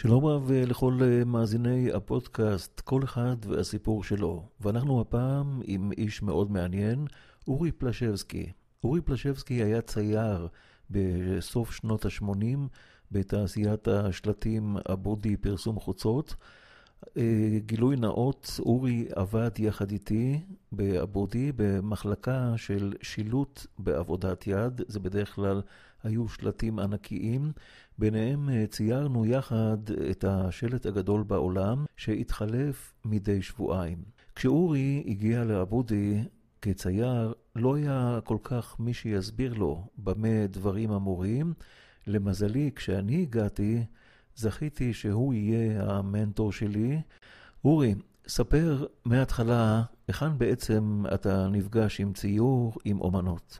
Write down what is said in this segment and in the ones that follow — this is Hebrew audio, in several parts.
שלום רב לכל מאזיני הפודקאסט, כל אחד והסיפור שלו. ואנחנו הפעם עם איש מאוד מעניין, אורי פלשבסקי. אורי פלשבסקי היה צייר בסוף שנות ה-80 בתעשיית השלטים הבודי פרסום חוצות. גילוי נאות, אורי עבד יחד איתי באבודי במחלקה של שילוט בעבודת יד, זה בדרך כלל היו שלטים ענקיים, ביניהם ציירנו יחד את השלט הגדול בעולם שהתחלף מדי שבועיים. כשאורי הגיע לאבודי כצייר, לא היה כל כך מי שיסביר לו במה דברים אמורים. למזלי, כשאני הגעתי, זכיתי שהוא יהיה המנטור שלי. אורי, ספר מההתחלה, היכן בעצם אתה נפגש עם ציור, עם אומנות.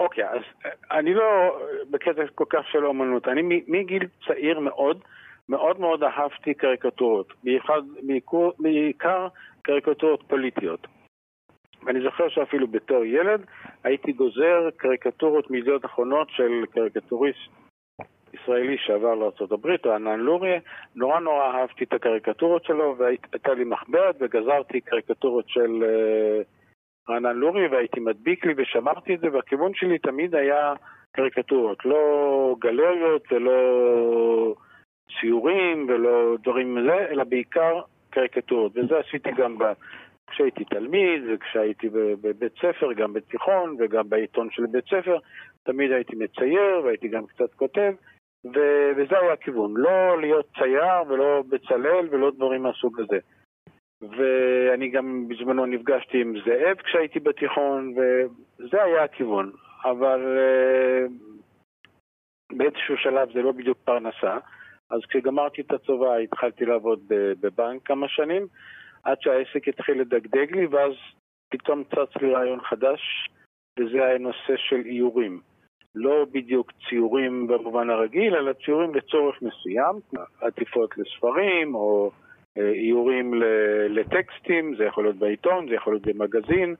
אוקיי, אז אני לא בקטע כל כך של אומנות. אני מגיל צעיר מאוד, מאוד מאוד אהבתי קריקטורות, בייחד, בעיקר קריקטורות פוליטיות. ואני זוכר שאפילו בתור ילד הייתי גוזר קריקטורות מידיעות אחרונות של קריקטוריסט ישראלי שעבר לארה"ב, רענן לוריה, נורא נורא אהבתי את הקריקטורות שלו והייתה לי מחברת וגזרתי קריקטורות של uh, רענן לוריה והייתי מדביק לי ושמרתי את זה והכיוון שלי תמיד היה קריקטורות, לא גלריות ולא ציורים ולא דברים מזה, אלא בעיקר קריקטורות. וזה עשיתי גם ב... כשהייתי תלמיד וכשהייתי בבית ספר, גם בתיכון וגם בעיתון של בית ספר, תמיד הייתי מצייר והייתי גם קצת כותב, ו- וזה היה הכיוון, לא להיות צייר ולא בצלאל ולא דברים מהסוג הזה. ואני גם בזמנו נפגשתי עם זאב כשהייתי בתיכון, וזה היה הכיוון. אבל uh, באיזשהו שלב זה לא בדיוק פרנסה, אז כשגמרתי את הצבא התחלתי לעבוד בבנק כמה שנים, עד שהעסק התחיל לדגדג לי, ואז פתאום צץ לי רעיון חדש, וזה היה נושא של איורים. לא בדיוק ציורים במובן הרגיל, אלא ציורים לצורך מסוים, עטיפות לספרים או איורים לטקסטים, זה יכול להיות בעיתון, זה יכול להיות במגזין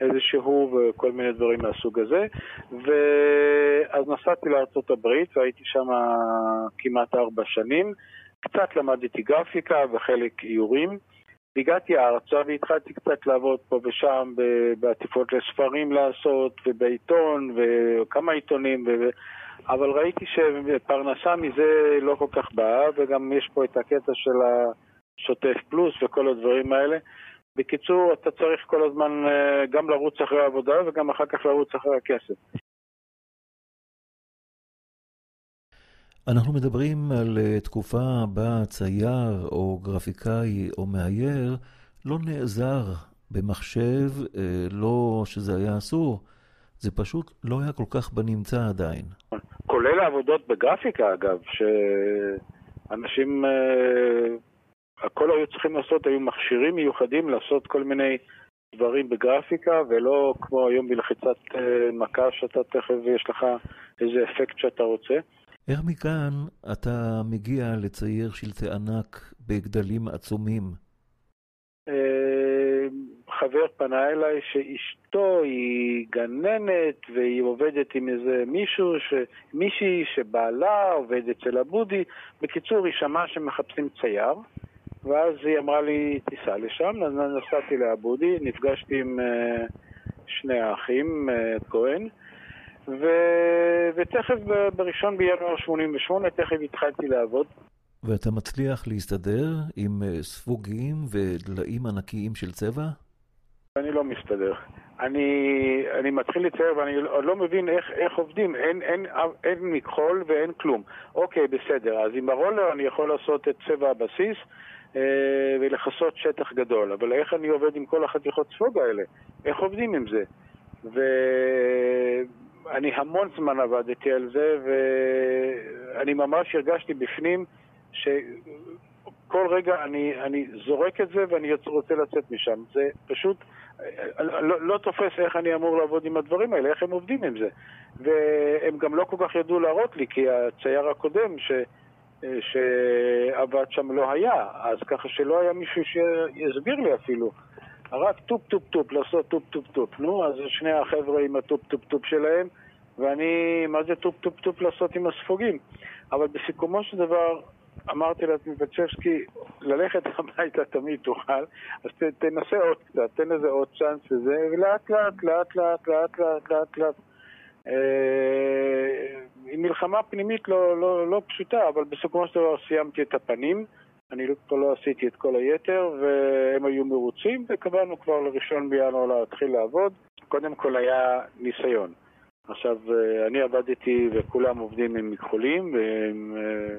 איזשהו וכל מיני דברים מהסוג הזה. ואז נסעתי לארה"ב והייתי שם כמעט ארבע שנים. קצת למדתי גרפיקה וחלק איורים. הגעתי ארצה והתחלתי קצת לעבוד פה ושם בעטיפות לספרים לעשות ובעיתון וכמה עיתונים ו... אבל ראיתי שפרנסה מזה לא כל כך באה וגם יש פה את הקטע של השוטף פלוס וכל הדברים האלה. בקיצור, אתה צריך כל הזמן גם לרוץ אחרי העבודה וגם אחר כך לרוץ אחרי הכסף. אנחנו מדברים על תקופה בה צייר או גרפיקאי או מאייר לא נעזר במחשב, לא שזה היה אסור, זה פשוט לא היה כל כך בנמצא עדיין. כולל העבודות בגרפיקה אגב, שאנשים, הכל היו צריכים לעשות, היו מכשירים מיוחדים לעשות כל מיני דברים בגרפיקה ולא כמו היום בלחיצת מכה שאתה תכף יש לך איזה אפקט שאתה רוצה. איך מכאן אתה מגיע לצייר שלטי ענק בגדלים עצומים? חבר פנה אליי שאשתו היא גננת והיא עובדת עם איזה מישהו, ש... מישהי שבעלה עובד אצל הבודי. בקיצור, היא שמעה שמחפשים צייר, ואז היא אמרה לי, תיסע לשם, אז נסעתי לאבודי, נפגשתי עם שני האחים, כהן. ו... ותכף בראשון בינואר 88, תכף התחלתי לעבוד. ואתה מצליח להסתדר עם ספוגים ודליים ענקיים של צבע? אני לא מסתדר. אני, אני מתחיל לצייר ואני לא מבין איך, איך עובדים, אין, אין, אין מכחול ואין כלום. אוקיי, בסדר, אז עם הרולר אני יכול לעשות את צבע הבסיס אה, ולכסות שטח גדול, אבל איך אני עובד עם כל החתיכות ספוג האלה? איך עובדים עם זה? ו... אני המון זמן עבדתי על זה, ואני ממש הרגשתי בפנים שכל רגע אני, אני זורק את זה ואני רוצה לצאת משם. זה פשוט לא, לא תופס איך אני אמור לעבוד עם הדברים האלה, איך הם עובדים עם זה. והם גם לא כל כך ידעו להראות לי, כי הצייר הקודם ש... שעבד שם לא היה, אז ככה שלא היה מישהו שיסביר לי אפילו. רק טופ טופ טופ, לעשות טופ טופ טופ. נו, אז שני החבר'ה עם הטופ טופ טופ שלהם, ואני, מה זה טופ טופ טופ לעשות עם הספוגים? אבל בסיכומו של דבר, אמרתי לעצמי, פצ'בסקי, ללכת הביתה תמיד תוכל, אז ת, תנסה עוד קצת, תן לזה עוד צ'אנס וזה, ולאט לאט, לאט לאט, לאט לאט, לאט לאט. אה, עם מלחמה פנימית לא, לא, לא פשוטה, אבל בסופו של דבר סיימתי את הפנים. אני לא, לא עשיתי את כל היתר, והם היו מרוצים, וקבענו כבר לראשון בינואר להתחיל לעבוד. קודם כל היה ניסיון. עכשיו, אה, אני עבדתי וכולם עובדים עם מכחולים ועם אה,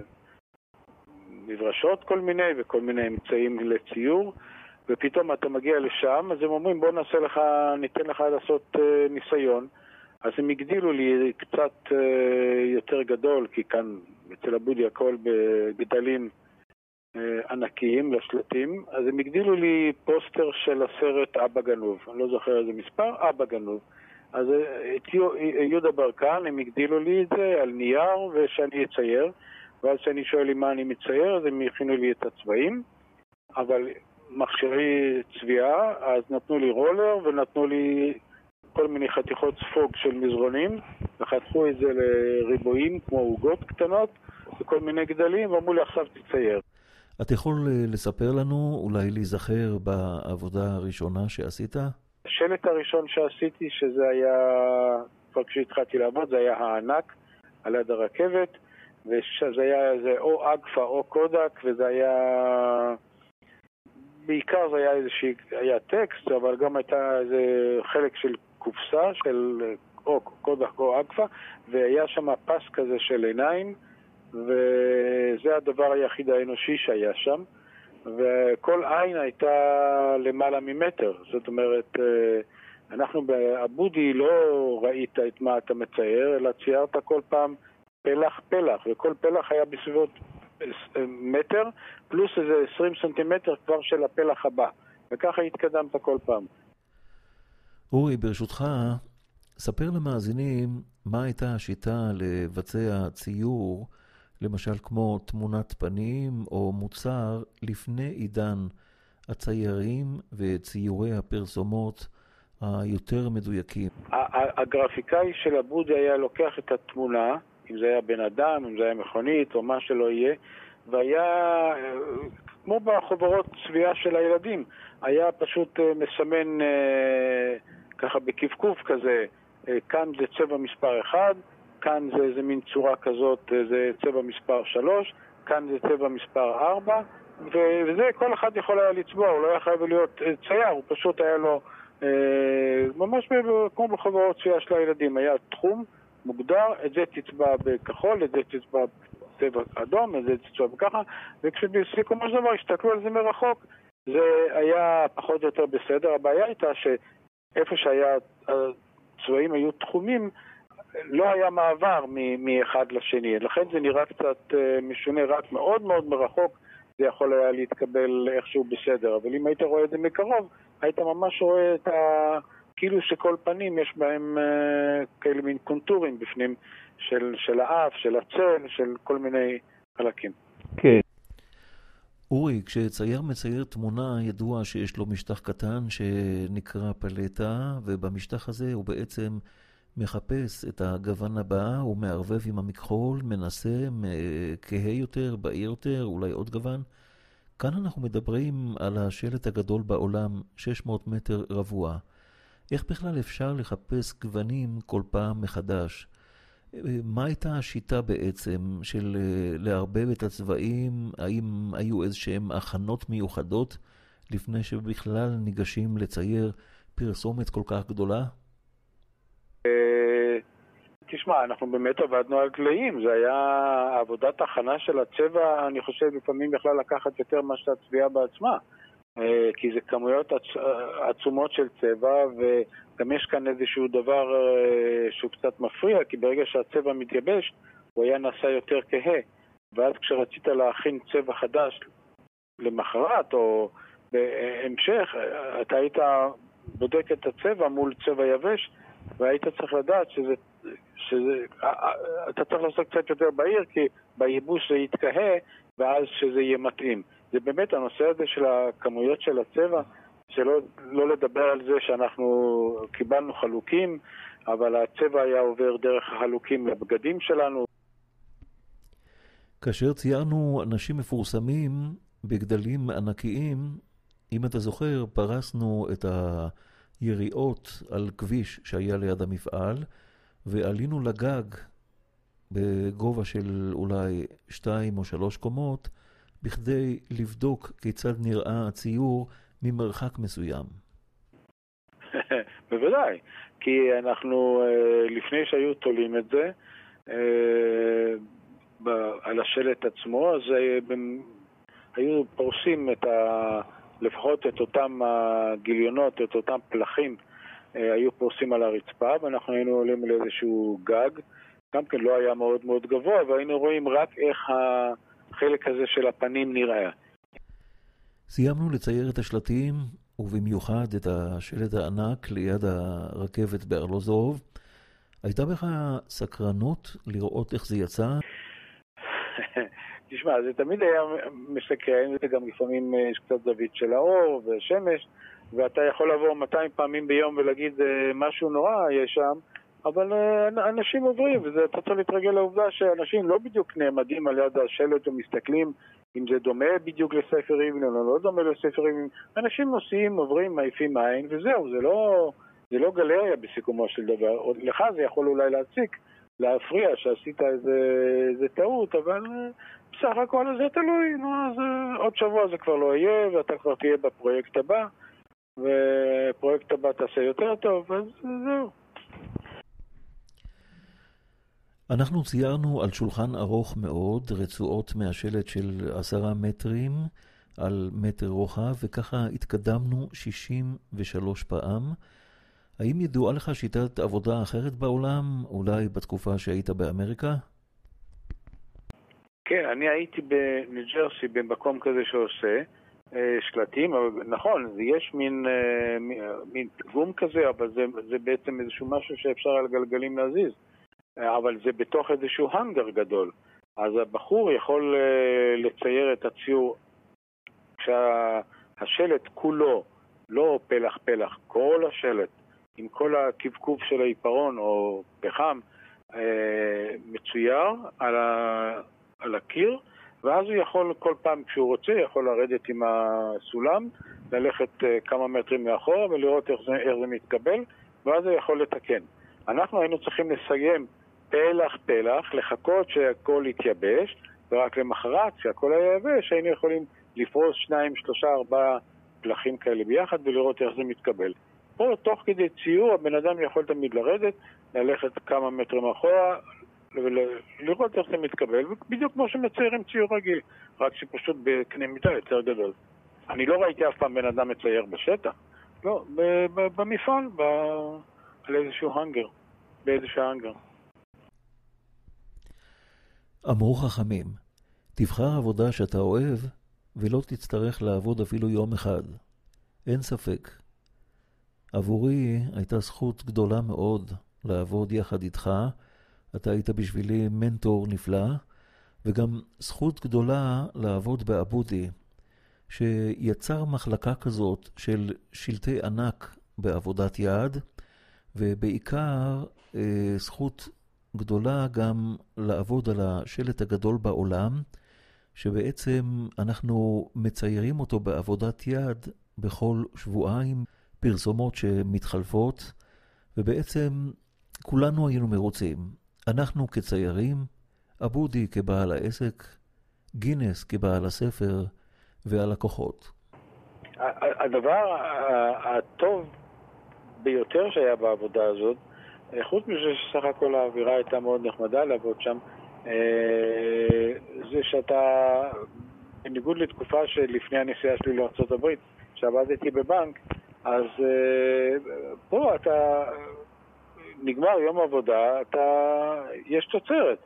מברשות כל מיני וכל מיני אמצעים לציור ופתאום אתה מגיע לשם, אז הם אומרים בוא נעשה לך, ניתן לך לעשות אה, ניסיון אז הם הגדילו לי קצת יותר גדול, כי כאן אצל אבודי הכל בגדלים ענקיים לשלטים, אז הם הגדילו לי פוסטר של הסרט אבא גנוב, אני לא זוכר איזה מספר, אבא גנוב אז אה, את יהודה ברקן, הם הגדילו לי את זה על נייר ושאני אצייר, ואז כשאני שואל לי מה אני מצייר, אז הם הכינו לי את הצבעים, אבל מכשירי צביעה, אז נתנו לי רולר ונתנו לי כל מיני חתיכות ספוג של מזרונים, וחתכו את זה לריבועים כמו עוגות קטנות וכל מיני גדלים, ואמרו לי עכשיו תצייר. אתה יכול לספר לנו, אולי להיזכר בעבודה הראשונה שעשית? השלט הראשון שעשיתי, שזה היה, כבר כשהתחלתי לעבוד, זה היה הענק על יד הרכבת, וזה היה זה או אגפה או קודק, וזה היה... בעיקר זה היה איזושהי, היה טקסט, אבל גם הייתה איזה חלק של קופסה של או קודק או אגפה, והיה שם פס כזה של עיניים, וזה הדבר היחיד האנושי שהיה שם. וכל עין הייתה למעלה ממטר. זאת אומרת, אה, אנחנו באבודי לא ראית את מה אתה מצייר, אלא ציירת כל פעם פלח-פלח, וכל פלח היה בסביבות אה, מטר, פלוס איזה 20 סנטימטר כבר של הפלח הבא, וככה התקדמת כל פעם. אורי, ברשותך, ספר למאזינים מה הייתה השיטה לבצע ציור למשל כמו תמונת פנים או מוצר לפני עידן הציירים וציורי הפרסומות היותר מדויקים. הגרפיקאי של הבודי היה לוקח את התמונה, אם זה היה בן אדם, אם זה היה מכונית או מה שלא יהיה, והיה, כמו בחוברות צביעה של הילדים, היה פשוט אה, מסמן אה, ככה בקפקוף כזה, אה, כאן זה צבע מספר 1, כאן זה איזה מין צורה כזאת, זה צבע מספר 3, כאן זה צבע מספר 4, וזה כל אחד יכול היה לצבוע, הוא לא היה חייב להיות אה, צייר, הוא פשוט היה לו, אה, ממש כמו בחברות צביעה של הילדים, היה תחום מוגדר, את זה תצבע בכחול, את זה תצבע בצבע אדום, את זה תצבע בככה, וכשבסיכומו של דבר הסתכלו על זה מרחוק, זה היה פחות או יותר בסדר. הבעיה הייתה שאיפה שהיה, הצבעים היו תחומים, לא היה מעבר מאחד לשני, לכן זה נראה קצת אה, משונה, רק מאוד מאוד מרחוק זה יכול היה להתקבל איכשהו בסדר, אבל אם היית רואה את זה מקרוב, היית ממש רואה את ה... כאילו שכל פנים יש בהם uh, כאלה מין קונטורים בפנים של, של האף, של הצל, של כל מיני חלקים. כן. אורי, כשצייר מצייר תמונה, ידוע שיש לו משטח קטן שנקרא פלטה, ובמשטח הזה הוא בעצם מחפש את הגוון הבא, הוא מערבב עם המכחול, מנסה, כהה יותר, בהיר יותר, אולי עוד גוון. כאן אנחנו מדברים על השלט הגדול בעולם, 600 מטר רבוע. איך בכלל אפשר לחפש גוונים כל פעם מחדש? מה הייתה השיטה בעצם של לערבב את הצבעים? האם היו איזשהם הכנות מיוחדות לפני שבכלל ניגשים לצייר פרסומת כל כך גדולה? תשמע, אנחנו באמת עבדנו על גלאים, זה היה עבודת הכנה של הצבע, אני חושב לפעמים יכלה לקחת יותר מאשר הצביעה בעצמה, אה, כי זה כמויות עצ... עצומות של צבע, וגם יש כאן איזשהו דבר אה, שהוא קצת מפריע, כי ברגע שהצבע מתייבש, הוא היה נעשה יותר כהה, ואז כשרצית להכין צבע חדש למחרת או בהמשך, אתה היית בודק את הצבע מול צבע יבש, והיית צריך לדעת שזה, שזה, אתה צריך לעשות קצת יותר בהיר, כי בייבוש זה יתקהה, ואז שזה יהיה מתאים. זה באמת הנושא הזה של הכמויות של הצבע, שלא לא לדבר על זה שאנחנו קיבלנו חלוקים, אבל הצבע היה עובר דרך החלוקים לבגדים שלנו. כאשר ציירנו אנשים מפורסמים בגדלים ענקיים, אם אתה זוכר, פרסנו את היריעות על כביש שהיה ליד המפעל, ועלינו לגג בגובה של אולי שתיים או שלוש קומות, בכדי לבדוק כיצד נראה הציור ממרחק מסוים. בוודאי, כי אנחנו, אה, לפני שהיו תולים את זה, אה, על השלט עצמו, אז אה, היו פורסים את ה... לפחות את אותם הגיליונות, את אותם פלחים, היו פורסים על הרצפה, ואנחנו היינו עולים לאיזשהו גג, גם כן לא היה מאוד מאוד גבוה, והיינו רואים רק איך החלק הזה של הפנים נראה. סיימנו לצייר את השלטים, ובמיוחד את השלט הענק ליד הרכבת בארלוזוב. הייתה בך סקרנות לראות איך זה יצא? תשמע, זה תמיד היה מסקרן, זה גם לפעמים יש קצת זווית של האור ושמש, ואתה יכול לעבור 200 פעמים ביום ולהגיד אה, משהו נורא יש שם, אבל אה, אנשים עוברים, ואתה צריך להתרגל לעובדה שאנשים לא בדיוק נעמדים על יד השלט ומסתכלים אם זה דומה בדיוק לספר ריבלין או לא דומה לספר ריבלין. אנשים נוסעים, עוברים, מעיפים עין, וזהו, זה לא, זה לא גלריה בסיכומו של דבר. לך זה יכול אולי להציק, להפריע שעשית איזה, איזה טעות, אבל אה, בסך הכל זה תלוי, נו, אז אה, עוד שבוע זה כבר לא יהיה, ואתה כבר תהיה בפרויקט הבא, ופרויקט הבא תעשה יותר טוב, אז זהו. אנחנו ציירנו על שולחן ארוך מאוד רצועות מהשלט של עשרה מטרים על מטר רוחב, וככה התקדמנו 63 פעם. האם ידועה לך שיטת עבודה אחרת בעולם, אולי בתקופה שהיית באמריקה? כן, אני הייתי בניו ג'רסי במקום כזה שעושה אה, שלטים, אבל נכון, יש מין, אה, מין פיגום כזה, אבל זה, זה בעצם איזשהו משהו שאפשר על גלגלים להזיז. אבל זה בתוך איזשהו האנגר גדול. אז הבחור יכול אה, לצייר את הציור כשהשלט כולו, לא פלח פלח, כל השלט, עם כל הקבקוב של העיפרון או פחם, אה, מצויר על, ה, על הקיר, ואז הוא יכול כל פעם כשהוא רוצה, יכול לרדת עם הסולם, ללכת אה, כמה מטרים מאחורה ולראות איך זה, איך זה מתקבל, ואז הוא יכול לתקן. אנחנו היינו צריכים לסיים פלח פלח, לחכות שהכל יתייבש, ורק למחרת, כשהכל היה יבש, היינו יכולים לפרוס שניים, שלושה, ארבעה פלחים כאלה ביחד ולראות איך זה מתקבל. פה, תוך כדי ציור, הבן אדם יכול תמיד לרדת, ללכת כמה מטרים אחורה, ולראות איך זה מתקבל, בדיוק כמו שמציירים ציור רגיל, רק שפשוט בקנה מידה יותר גדול. אני לא ראיתי אף פעם בן אדם מצייר בשטח, לא, במפעל, על איזשהו האנגר, באיזשהו האנגר. אמרו חכמים, תבחר עבודה שאתה אוהב, ולא תצטרך לעבוד אפילו יום אחד. אין ספק. עבורי הייתה זכות גדולה מאוד לעבוד יחד איתך. אתה היית בשבילי מנטור נפלא, וגם זכות גדולה לעבוד באבודי, שיצר מחלקה כזאת של שלטי ענק בעבודת יד, ובעיקר אה, זכות גדולה גם לעבוד על השלט הגדול בעולם, שבעצם אנחנו מציירים אותו בעבודת יד בכל שבועיים, פרסומות שמתחלפות, ובעצם כולנו היינו מרוצים. אנחנו כציירים, אבודי כבעל העסק, גינס כבעל הספר והלקוחות. הדבר הטוב ביותר שהיה בעבודה הזאת חוץ מזה שסך הכל האווירה הייתה מאוד נחמדה לעבוד שם, אה, זה שאתה, בניגוד לתקופה שלפני הנסיעה שלי לארה"ב, שעבדתי בבנק, אז אה, פה אתה, נגמר יום עבודה, אתה, יש תוצרת.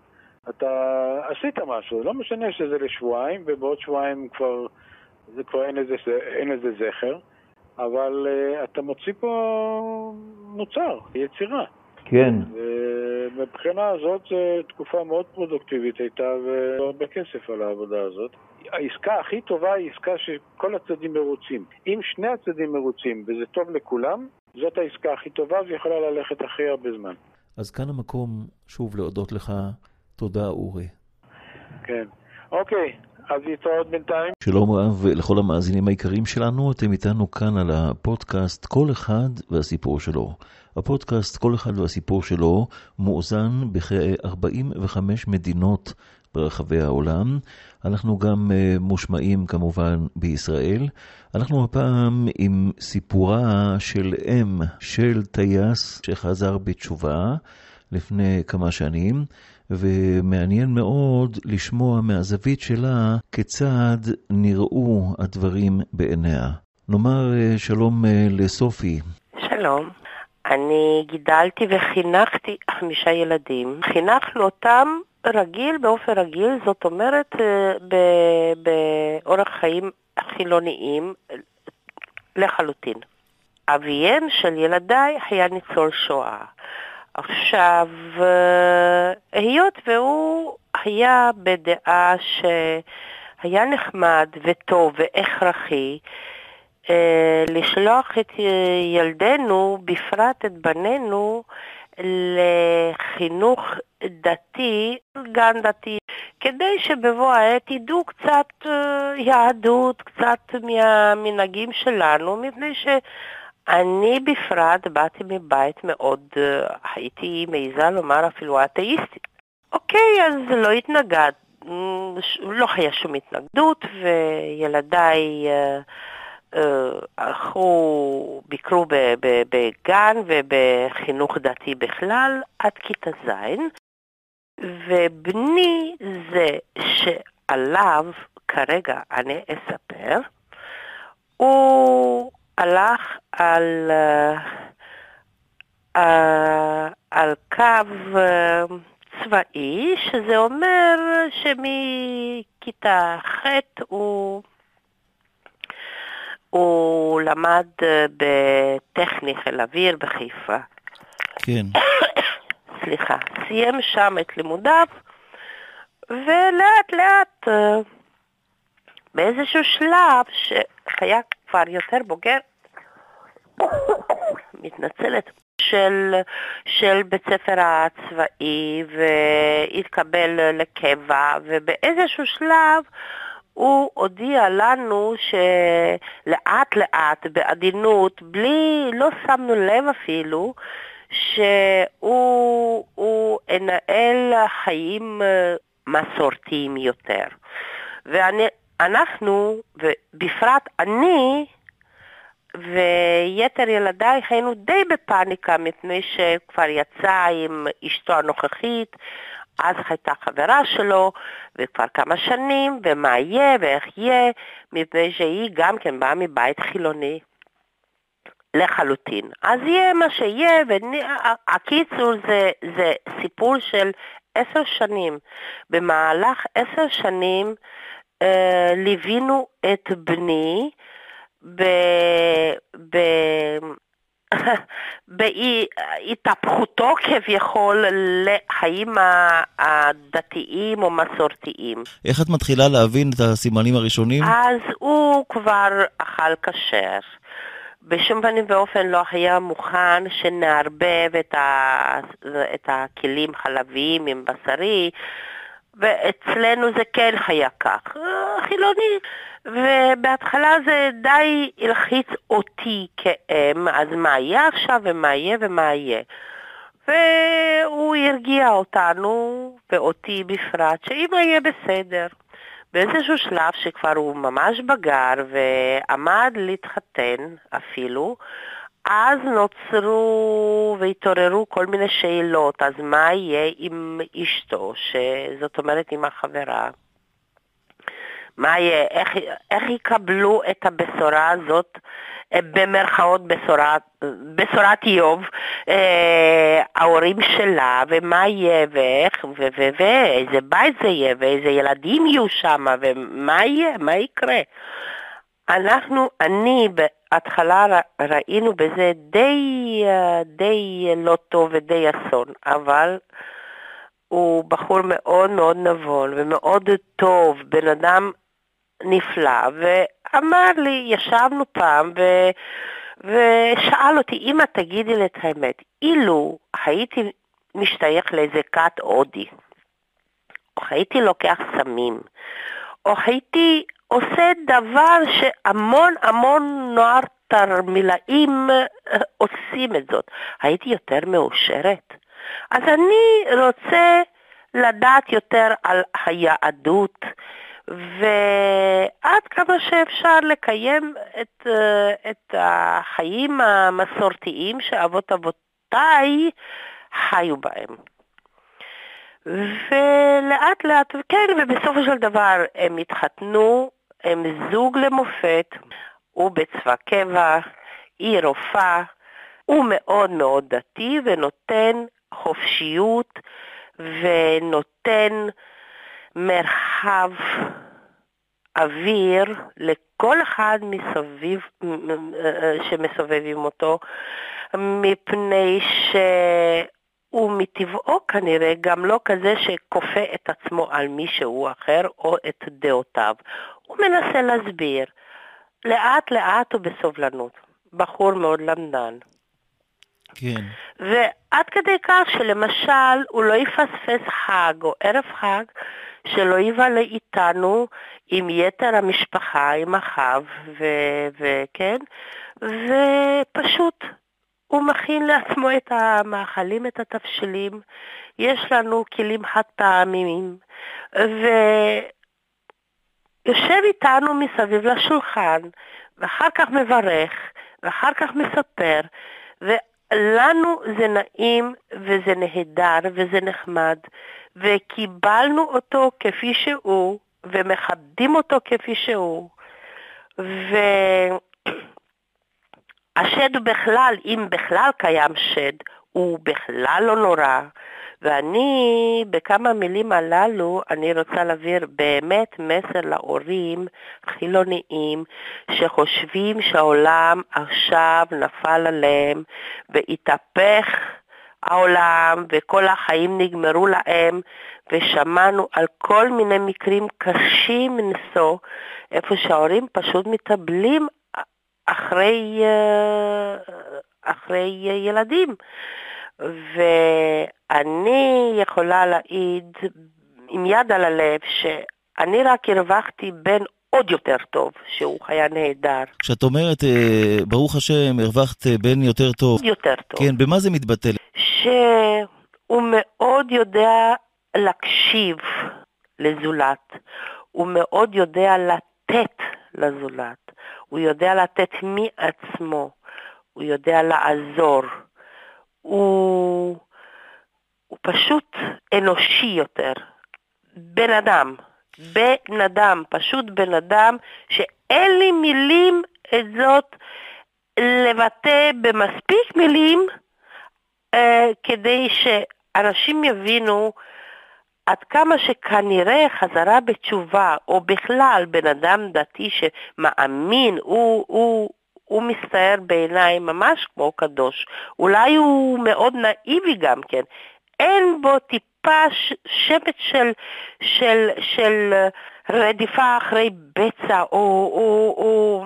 אתה עשית משהו, לא משנה שזה לשבועיים, ובעוד שבועיים כבר, זה כבר אין לזה, אין לזה זכר, אבל אתה מוציא פה מוצר, יצירה. כן. ומבחינה הזאת זו תקופה מאוד פרודוקטיבית הייתה והרבה כסף על העבודה הזאת. העסקה הכי טובה היא עסקה שכל הצדדים מרוצים. אם שני הצדדים מרוצים וזה טוב לכולם, זאת העסקה הכי טובה ויכולה ללכת הכי הרבה זמן. אז כאן המקום שוב להודות לך. תודה, אורי. כן. אוקיי, אז להתראות בינתיים. שלום רב לכל המאזינים היקרים שלנו, אתם איתנו כאן על הפודקאסט כל אחד והסיפור שלו. הפודקאסט כל אחד והסיפור שלו מאוזן בכ-45 מדינות ברחבי העולם. אנחנו גם uh, מושמעים כמובן בישראל. אנחנו הפעם עם סיפורה של אם של טייס שחזר בתשובה לפני כמה שנים. ומעניין מאוד לשמוע מהזווית שלה כיצד נראו הדברים בעיניה. נאמר אה, שלום אה, לסופי. שלום. אני גידלתי וחינכתי חמישה ילדים. חינכנו אותם רגיל, באופן רגיל, זאת אומרת אה, באורח חיים חילוניים לחלוטין. אביהם של ילדיי היה ניצול שואה. עכשיו, אה, היות והוא היה בדעה שהיה נחמד וטוב והכרחי אה, לשלוח את ילדינו, בפרט את בנינו, לחינוך דתי, גן דתי, כדי שבבוא העת ידעו קצת אה, יהדות, קצת מהמנהגים שלנו, מפני ש... אני בפרט באתי מבית מאוד, אה, הייתי מעיזה לומר אפילו אתאיסטית. אוקיי, אז לא התנגד, לא היה שום התנגדות, וילדיי אה, אה, הלכו, ביקרו בגן ובחינוך דתי בכלל עד כיתה ז', ובני זה שעליו כרגע אני אספר, הוא הלך על, uh, על קו uh, צבאי, שזה אומר שמכיתה ח' הוא, הוא למד בטכני חיל אוויר בחיפה. כן. סליחה, סיים שם את לימודיו, ולאט לאט, באיזשהו שלב, שהיה כבר יותר בוגר, מתנצלת, של, של בית ספר הצבאי והתקבל לקבע, ובאיזשהו שלב הוא הודיע לנו שלאט לאט, בעדינות, בלי, לא שמנו לב אפילו, שהוא ינהל חיים מסורתיים יותר. ואנחנו, ובפרט אני, ויתר ילדיי היינו די בפאניקה מפני שכבר יצא עם אשתו הנוכחית, אז הייתה חברה שלו, וכבר כמה שנים, ומה יהיה ואיך יהיה, מפני שהיא גם כן באה מבית חילוני לחלוטין. אז יהיה מה שיהיה, והקיצור זה, זה סיפור של עשר שנים. במהלך עשר שנים ליווינו את בני, ב... ב... בהתהפכותו כביכול לחיים הדתיים או מסורתיים. איך את מתחילה להבין את הסימנים הראשונים? אז הוא כבר אכל כשר. בשום פנים ואופן לא היה מוכן שנערבב את, ה... את הכלים חלביים עם בשרי, ואצלנו זה כן היה כך. חילוני. ובהתחלה זה די הלחיץ אותי כאם, אז מה יהיה עכשיו ומה יהיה ומה יהיה. והוא הרגיע אותנו, ואותי בפרט, שאמא יהיה בסדר. באיזשהו שלב שכבר הוא ממש בגר ועמד להתחתן אפילו, אז נוצרו והתעוררו כל מיני שאלות, אז מה יהיה עם אשתו, שזאת אומרת עם החברה? מה יהיה, איך, איך יקבלו את הבשורה הזאת, אה, במרכאות בשורת, בשורת איוב, אה, ההורים שלה, ומה יהיה, ואיך, ואיזה בית זה יהיה, ואיזה ילדים יהיו שם, ומה יהיה, מה יקרה. אנחנו, אני בהתחלה ראינו בזה די, אה, די לא טוב ודי אסון, אבל הוא בחור מאוד מאוד נבון ומאוד טוב, בן אדם נפלא, ואמר לי, ישבנו פעם, ו... ושאל אותי, אמא תגידי לי את האמת, אילו הייתי משתייך לאיזה כת הודי, או הייתי לוקח סמים, או הייתי עושה דבר שהמון המון נוער תרמילאים אה, עושים את זאת, הייתי יותר מאושרת. אז אני רוצה לדעת יותר על היהדות, ועד כמה שאפשר לקיים את, אה, את החיים המסורתיים שאבות אבותיי חיו בהם. ולאט לאט, כן, ובסופו של דבר הם התחתנו, הם זוג למופת, הוא בצבא קבע, היא רופאה, הוא מאוד מאוד דתי ונותן חופשיות ונותן מרחב אוויר לכל אחד מסביב, שמסובבים אותו, מפני שהוא מטבעו כנראה גם לא כזה שכופה את עצמו על מישהו אחר או את דעותיו. הוא מנסה להסביר, לאט לאט ובסובלנות. בחור מאוד למדן. כן. ועד כדי כך שלמשל הוא לא יפספס חג או ערב חג שלא יבלה איתנו עם יתר המשפחה, עם אחיו, וכן, ופשוט הוא מכין לעצמו את המאכלים, את התבשילים, יש לנו כלים חד פעמיים, ויושב איתנו מסביב לשולחן, ואחר כך מברך, ואחר כך מספר, ולנו זה נעים וזה נהדר וזה נחמד, וקיבלנו אותו כפי שהוא, ומכבדים אותו כפי שהוא. והשד בכלל, אם בכלל קיים שד, הוא בכלל לא נורא. ואני, בכמה מילים הללו, אני רוצה להעביר באמת מסר להורים חילוניים שחושבים שהעולם עכשיו נפל עליהם והתהפך העולם וכל החיים נגמרו להם, ושמענו על כל מיני מקרים קשים מנשוא, איפה שההורים פשוט מתאבלים אחרי, אה, אחרי ילדים. ואני יכולה להעיד עם יד על הלב שאני רק הרווחתי בן עוד יותר טוב, שהוא היה נהדר. כשאת אומרת, אה, ברוך השם, הרווחת בן יותר טוב. יותר טוב. כן, במה זה מתבטא? שהוא מאוד יודע להקשיב לזולת, הוא מאוד יודע לתת לזולת, הוא יודע לתת מעצמו, הוא יודע לעזור, הוא, הוא פשוט אנושי יותר, בן אדם. בן אדם, פשוט בן אדם, שאין לי מילים את זאת לבטא במספיק מילים אה, כדי שאנשים יבינו עד כמה שכנראה חזרה בתשובה, או בכלל בן אדם דתי שמאמין, הוא, הוא, הוא מסתער בעיניי ממש כמו קדוש. אולי הוא מאוד נאיבי גם כן. אין בו טיפ... טיפה שמץ של, של, של רדיפה אחרי בצע או, או, או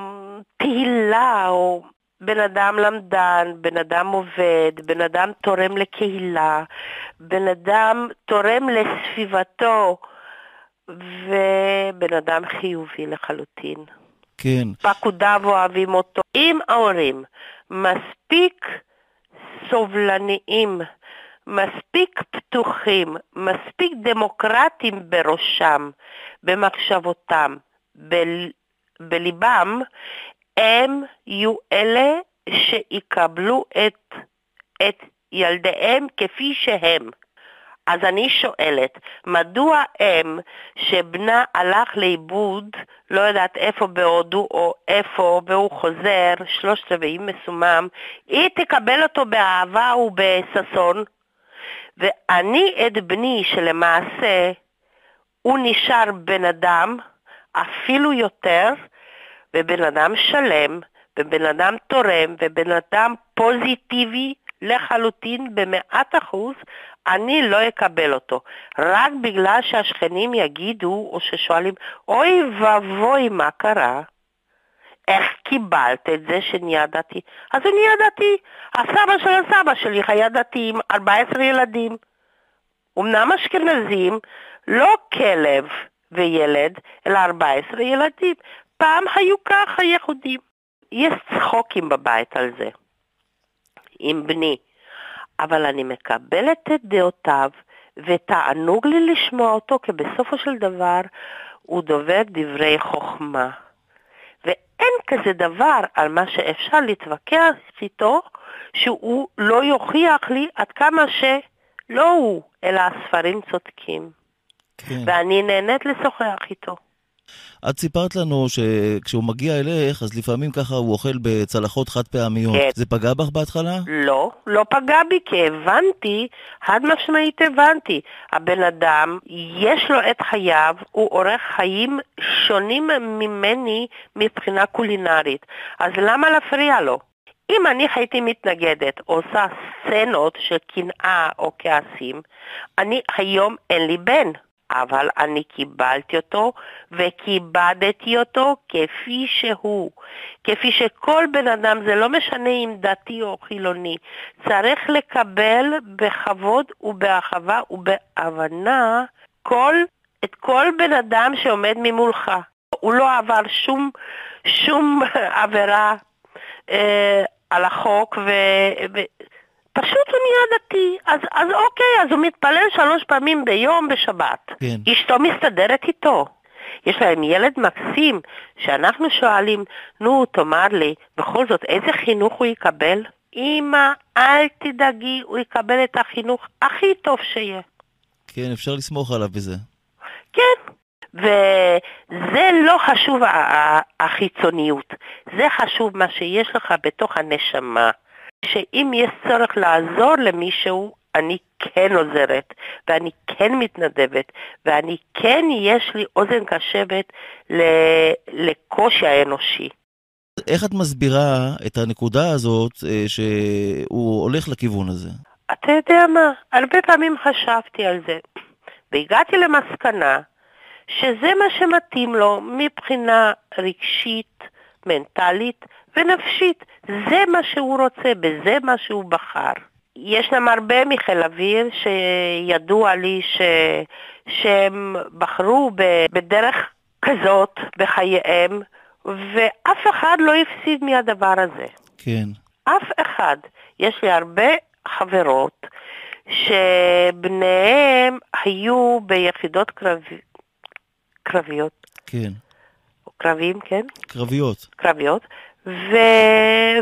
תהילה או בן אדם למדן, בן אדם עובד, בן אדם תורם לקהילה, בן אדם תורם לסביבתו ובן אדם חיובי לחלוטין. כן. פקודיו אוהבים אותו. אם ההורים מספיק סובלניים מספיק פתוחים, מספיק דמוקרטיים בראשם, במחשבותם, בל, בליבם, הם יהיו אלה שיקבלו את, את ילדיהם כפי שהם. אז אני שואלת, מדוע אם שבנה הלך לאיבוד, לא יודעת איפה בהודו או איפה, והוא חוזר, שלושת רבעים מסומם, היא תקבל אותו באהבה ובששון? ואני את בני שלמעשה הוא נשאר בן אדם, אפילו יותר, ובן אדם שלם, ובן אדם תורם, ובן אדם פוזיטיבי לחלוטין במאת אחוז, אני לא אקבל אותו. רק בגלל שהשכנים יגידו, או ששואלים, אוי ואבוי, מה קרה? איך קיבלת את זה שנהיה דתי? אז הוא נהיה דתי. הסבא של הסבא שלי היה דתי עם 14 ילדים. אמנם אשכנזים, לא כלב וילד, אלא 14 ילדים. פעם היו ככה יהודים. יש צחוקים בבית על זה, עם בני, אבל אני מקבלת את דעותיו, ותענוג לי לשמוע אותו, כי בסופו של דבר הוא דובר דברי חוכמה. ואין כזה דבר על מה שאפשר להתווכח איתו, שהוא לא יוכיח לי עד כמה שלא הוא, אלא הספרים צודקים. כן. ואני נהנית לשוחח איתו. את סיפרת לנו שכשהוא מגיע אליך, אז לפעמים ככה הוא אוכל בצלחות חד פעמיות. כן. זה פגע בך בהתחלה? לא, לא פגע בי, כי הבנתי, חד משמעית הבנתי. הבן אדם, יש לו את חייו, הוא עורך חיים שונים ממני מבחינה קולינרית. אז למה להפריע לו? אם אני הייתי מתנגדת, עושה סצנות של קנאה או כעסים, אני היום אין לי בן. אבל אני קיבלתי אותו וכיבדתי אותו כפי שהוא. כפי שכל בן אדם, זה לא משנה אם דתי או חילוני, צריך לקבל בכבוד ובאחווה ובהבנה כל, את כל בן אדם שעומד ממולך. הוא לא עבר שום, שום עבירה אה, על החוק, ו, פשוט הוא נהיה דתי, אז, אז אוקיי, אז הוא מתפלל שלוש פעמים ביום בשבת. כן. אשתו מסתדרת איתו. יש להם ילד מקסים, שאנחנו שואלים, נו, תאמר לי, בכל זאת, איזה חינוך הוא יקבל? אמא, אל תדאגי, הוא יקבל את החינוך הכי טוב שיהיה. כן, אפשר לסמוך עליו בזה. כן, וזה לא חשוב החיצוניות, זה חשוב מה שיש לך בתוך הנשמה. שאם יש צורך לעזור למישהו, אני כן עוזרת, ואני כן מתנדבת, ואני כן יש לי אוזן קשבת לקושי האנושי. איך את מסבירה את הנקודה הזאת אה, שהוא הולך לכיוון הזה? אתה יודע מה, הרבה פעמים חשבתי על זה, והגעתי למסקנה שזה מה שמתאים לו מבחינה רגשית, מנטלית ונפשית. זה מה שהוא רוצה, בזה מה שהוא בחר. ישנם הרבה מחיל אוויר שידוע לי ש... שהם בחרו בדרך כזאת בחייהם, ואף אחד לא הפסיד מהדבר הזה. כן. אף אחד. יש לי הרבה חברות שבניהם היו ביחידות קרב... קרביות. כן. קרבים, כן? קרביות. קרביות. ו...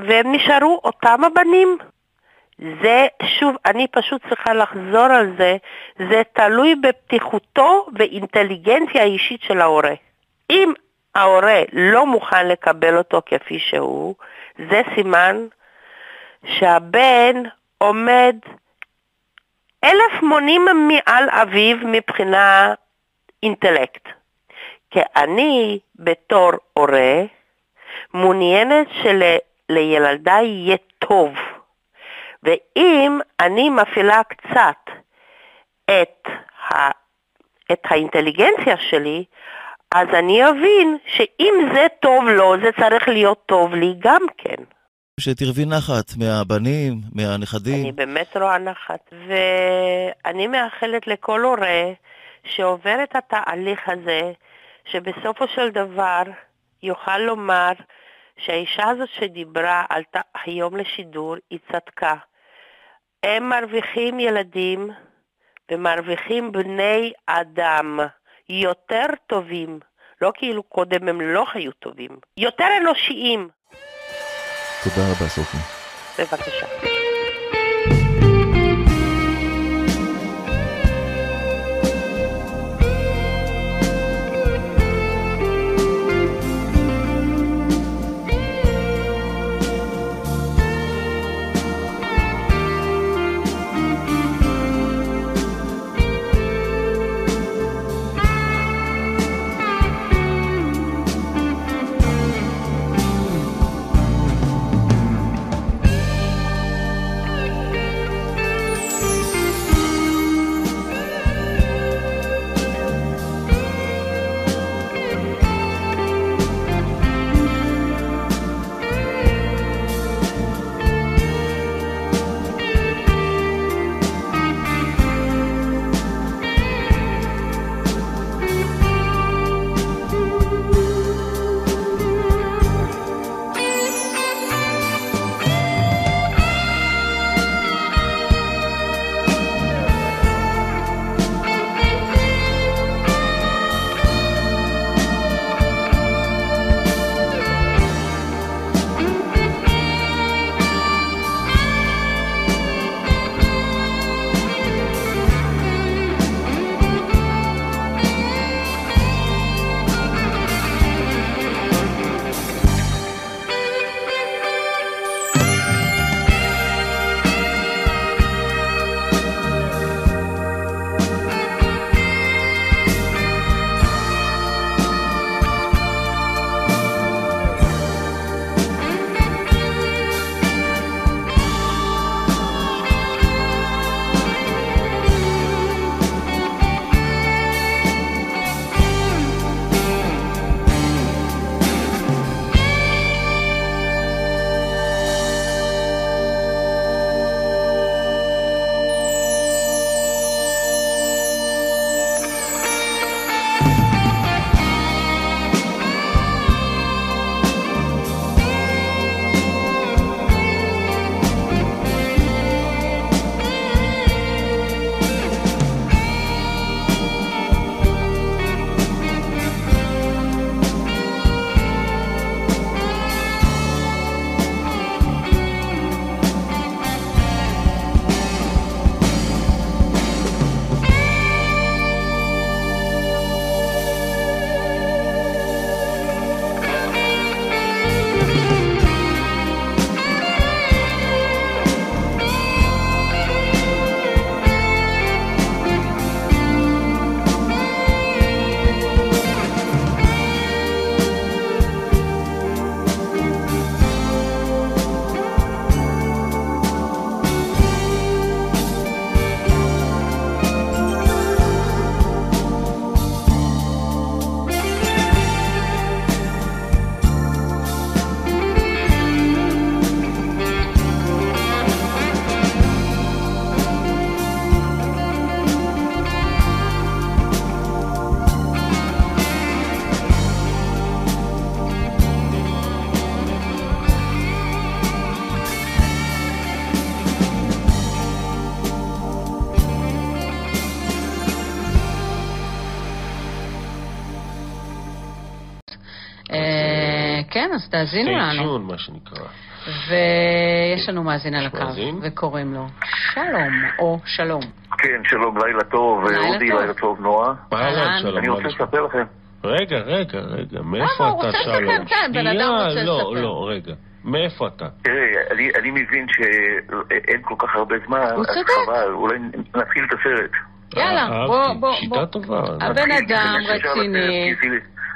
והם נשארו אותם הבנים. זה, שוב, אני פשוט צריכה לחזור על זה, זה תלוי בפתיחותו ואינטליגנציה האישית של ההורה. אם ההורה לא מוכן לקבל אותו כפי שהוא, זה סימן שהבן עומד אלף מונים מעל אביו מבחינה אינטלקט. כי אני בתור הורה מעוניינת שלילדה יהיה טוב. ואם אני מפעילה קצת את, ה, את האינטליגנציה שלי, אז אני אבין שאם זה טוב לו, זה צריך להיות טוב לי גם כן. שתרווי נחת מהבנים, מהנכדים. אני באמת רואה נחת, ואני מאחלת לכל הורה שעובר את התהליך הזה, שבסופו של דבר יוכל לומר שהאישה הזאת שדיברה עלתה היום לשידור, היא צדקה. הם מרוויחים ילדים ומרוויחים בני אדם יותר טובים, לא כאילו קודם הם לא היו טובים, יותר אנושיים. תודה רבה, סופי. בבקשה. אז תאזינו לנו. סטייצ'ון, מה שנקרא. ויש לנו מאזין על הקו? וקוראים לו שלום, או שלום. כן, שלום, לילה טוב, לילה אודי. לילה טוב, נועה. אהלן, אהלן. שלום. אני רוצה? לספר לכם. רגע, רגע, רגע, למה? מאיפה הוא אתה, רוצה שלום? לספר, כן, בן אדם שנייה, רוצה לא, לספר. לא, רגע. מאיפה אתה? תראה, אני, אני מבין שאין כל כך הרבה זמן, הוא אז צודק. חבל, אולי נתחיל את הסרט. יאללה, אהבתי. בוא, בוא, שיטה בוא. טובה. הבן אדם רציני.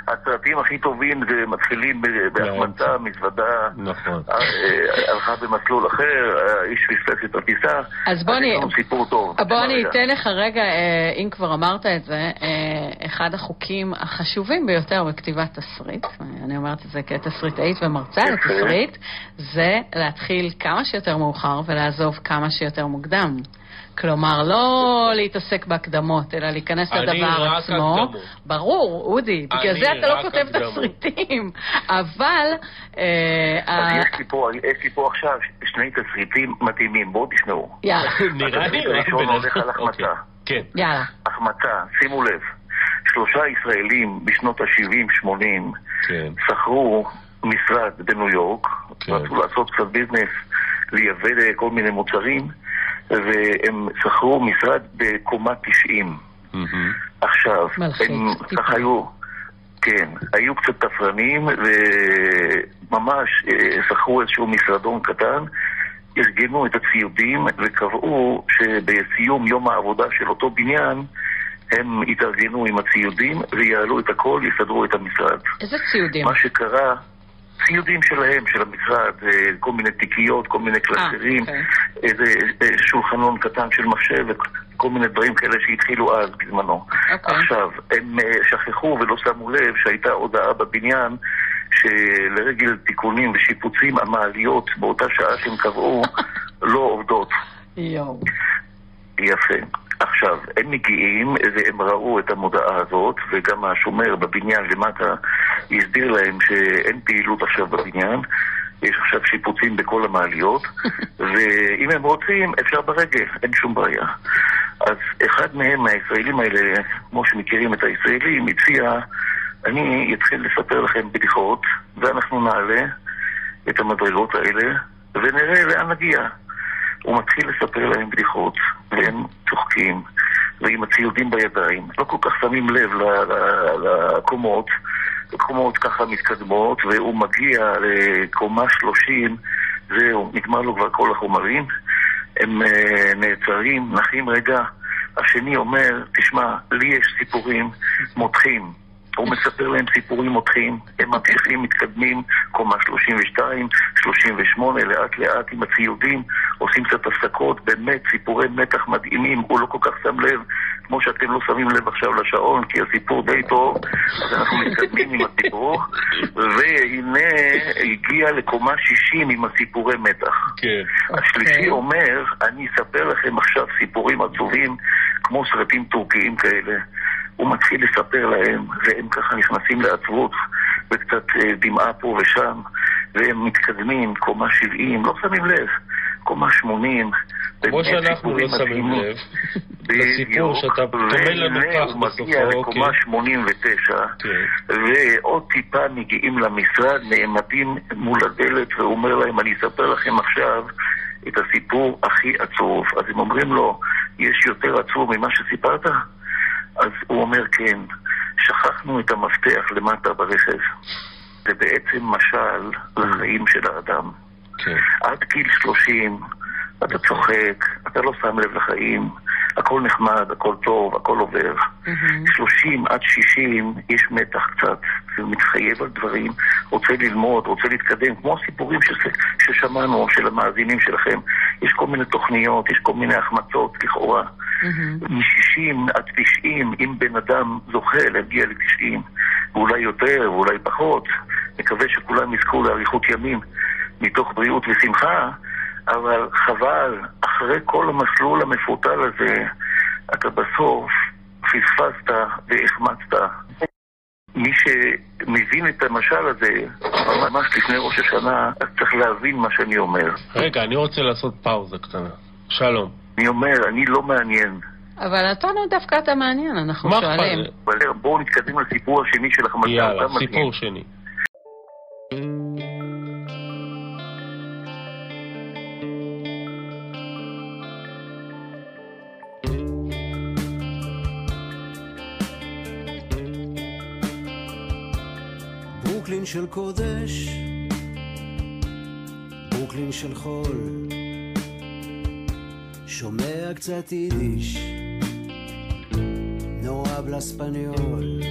הסרטים הכי טובים זה מתחילים בהחמצה, מזוודה, נכון. אה, אה, הלכה במסלול אחר, האיש פספס את הטיסה, אז בוא אני- יש לנו סיפור טוב. בוא אני רגע. אתן לך רגע, אה, אם כבר אמרת את זה, אחד החוקים החשובים ביותר בכתיבת תסריט, אני אומרת את זה כתסריטאית ומרצה. לתסריט, זה להתחיל כמה שיותר מאוחר ולעזוב כמה שיותר מוקדם. כלומר, לא להתעסק בהקדמות, אלא להיכנס אני לדבר רק עצמו. הקדמות. ברור, אודי, בגלל אני זה אתה לא רק כותב. תסריטים. אבל... אה, יש לי פה- עכשיו שני תסריטים מדהימים, בואו תשמעו. יאללה, נראה לי רק הראשון בן הולך אדם. על החמצה. כן. יאללה. החמצה, שימו לב, שלושה ישראלים בשנות ה-70-80 כן. שכרו משרד בניו יורק, כן. רצו לעשות קצת ביזנס, לייבא כל מיני מוצרים, והם שכרו משרד בקומה 90. מהמם. עכשיו, הם. ככה היו, כן, היו קצת תפרנים, וממש אה, שכרו איזשהו משרדון קטן, ארגנו את הציודים וקבעו שבסיום יום העבודה של אותו בניין הם יתארגנו עם הציודים ויעלו את הכל, יסדרו את המשרד. איזה ציודים? מה שקרה, ציודים שלהם, של המשרד, אה, כל מיני תיקיות, כל מיני קלסרים, אוקיי. איזה אה, שולחנון קטן של מחשב וכל מיני דברים כאלה שהתחילו אז בזמנו. אוקיי. עכשיו, הם אה, שכחו ולא שמו לב שהייתה הודעה בבניין שלרגל תיקונים ושיפוצים המעליות באותה שעה שהם קבעו לא עובדות. יואו. יפה. עכשיו, הם מגיעים והם ראו את המודעה הזאת, וגם השומר בבניין למטה הסביר להם שאין פעילות עכשיו בבניין, יש עכשיו שיפוצים בכל המעליות, ואם הם רוצים, אפשר ברגל, אין שום בעיה. אז אחד מהם, מהישראלים האלה, כמו שמכירים את הישראלים, הציע, אני אתחיל לספר לכם בדיחות, ואנחנו נעלה את המדרגות האלה, ונראה לאן נגיע. הוא מתחיל לספר להם בדיחות, והם צוחקים, ועם הציודים בידיים. לא כל כך שמים לב לקומות, קומות ככה מתקדמות, והוא מגיע לקומה 30, זהו, נגמר לו כבר כל החומרים. הם אה, נעצרים, נחים רגע. השני אומר, תשמע, לי יש סיפורים מותחים. הוא מספר להם סיפורים מותחים, הם ממשיכים, מתקדמים, קומה 32, 38, לאט לאט עם הציודים, עושים קצת הפסקות, באמת סיפורי מתח מדהימים, הוא לא כל כך שם לב, כמו שאתם לא שמים לב עכשיו לשעון, כי הסיפור די טוב, אז אנחנו מתקדמים עם הסיפור, והנה הגיע לקומה 60 עם הסיפורי מתח. כן. השלישי אוקיי. אומר, אני אספר לכם עכשיו סיפורים עצובים, כמו סרטים טורקיים כאלה. הוא מתחיל לספר להם, והם ככה נכנסים לעצבות, וקצת אה, דמעה פה ושם, והם מתקדמים, קומה 70, לא שמים לב, קומה 80. כמו שאנחנו לא שמים. לב לסיפור. שאתה טומן לנו כך הוא מגיע בסופו, לקומה אוקיי. 89, כן. ועוד טיפה מגיעים למשרד, נעמדים מול הדלת, והוא אומר להם, אני אספר לכם עכשיו את הסיפור הכי עצוב. אז הם אומרים לו, יש יותר עצוב ממה שסיפרת? אז הוא אומר, כן, שכחנו את המפתח למטה ברכב. זה בעצם משל לחיים של האדם. כן. עד גיל 30 אתה צוחק, אתה לא שם לב לחיים, הכל נחמד, הכל טוב, הכל עובר. 30 עד 60 יש מתח קצת, ומתחייב על דברים, רוצה ללמוד, רוצה להתקדם, כמו הסיפורים ש- ששמענו של המאזינים שלכם. יש כל מיני תוכניות, יש כל מיני החמצות לכאורה. מהמם. מ-60 עד 90, אם בן אדם זוכה להגיע ל-90, ואולי יותר ואולי פחות, מקווה שכולם יזכו לאריכות ימים מתוך בריאות ושמחה, אבל חבל, אחרי כל המסלול המפותל הזה, אתה בסוף פספסת והחמצת. מי שמבין את המשל הזה, ממש לפני ראש השנה, אז צריך להבין מה שאני אומר. רגע, אני רוצה לעשות פאוזה קטנה. שלום. אני אומר, אני לא מעניין. אבל אותנו דווקא אתה מעניין, אנחנו מה שואלים. אכפת? אבל בואו נתקדם לסיפור השני של החמצה. יאללה. סיפור שני. ברוקלין של קודש, ברוקלין של חול, שומע קצת יידיש, נורא בלספניול.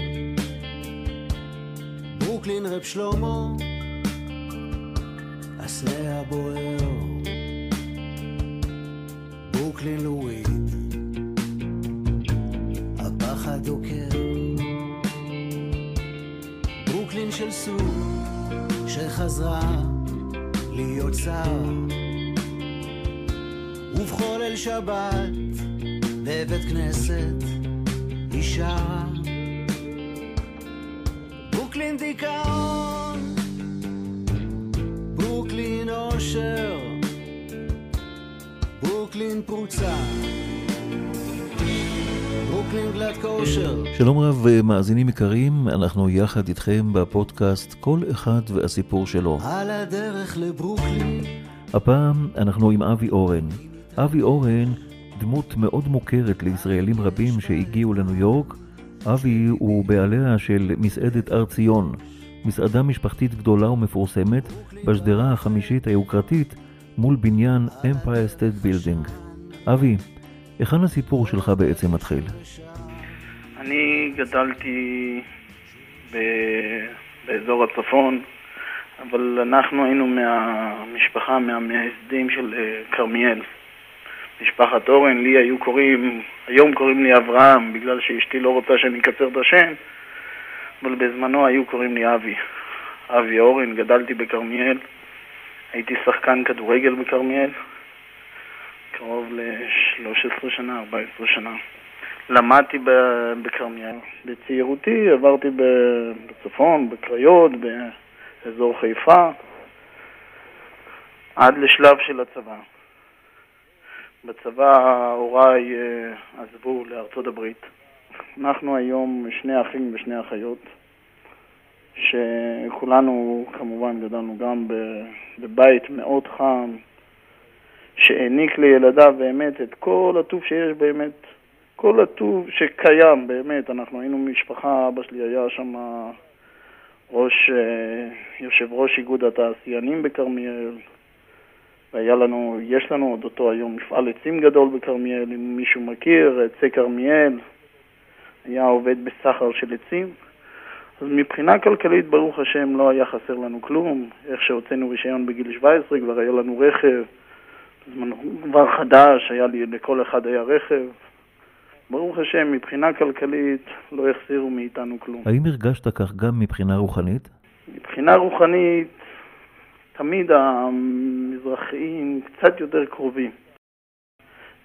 ברוקלין רב שלמה, הסנה הבוער, ברוקלין לואי, הפחד דוקר. ברוקלין של סוג שחזרה להיות שר. ובכל ליל שבת בבית כנסת היא שרה. ברוקלין דיכאון ברוקלין אושר ברוקלין פרוצה שלום רב מאזינים יקרים, אנחנו יחד איתכם בפודקאסט כל אחד והסיפור שלו. על הדרך לברוקלין הפעם אנחנו עם אבי אורן. אבי אורן, דמות מאוד מוכרת לישראלים רבים שהגיעו לניו יורק. אבי הוא בעליה של מסעדת הר ציון, מסעדה משפחתית גדולה ומפורסמת בשדרה החמישית היוקרתית מול בניין Empire State Building. אבי, היכן הסיפור שלך בעצם מתחיל? אני גדלתי ב... באזור הצפון, אבל אנחנו היינו מהמשפחה, מהמייסדים של אה, כרמיאל. משפחת אורן, לי היו קוראים, היום קוראים לי אברהם, בגלל שאשתי לא רוצה שאני אקצר את השם, אבל בזמנו היו קוראים לי אבי. אבי אורן, גדלתי בכרמיאל, הייתי שחקן כדורגל בכרמיאל, קרוב ל-13 שנה, 14 שנה. למדתי בכרמיאל. בצעירותי עברתי בצפון, בקריות, באזור חיפה, עד לשלב של הצבא. בצבא הוריי אה, עזבו לארצות הברית. אנחנו היום שני אחים ושני אחיות, שכולנו כמובן גדלנו גם בבית מאוד חם, שהעניק לילדיו באמת את כל הטוב שיש באמת, כל הטוב שקיים באמת. אנחנו היינו משפחה, אבא שלי היה שם ראש, אה, יושב ראש איגוד התעשיינים בכרמיאל, והיה לנו, יש לנו עוד אותו היום מפעל עצים גדול בכרמיאל, אם מישהו מכיר, עצי כרמיאל, היה עובד בסחר של עצים. אז מבחינה כלכלית, ברוך השם, לא היה חסר לנו כלום. איך שהוצאנו רישיון בגיל 17, כבר היה לנו רכב. כבר חדש, היה לי, לכל אחד היה רכב. ברוך השם, מבחינה כלכלית לא החסירו מאיתנו כלום. האם הרגשת כך גם מבחינה רוחנית? מבחינה רוחנית, תמיד המזרחיים קצת יותר קרובים.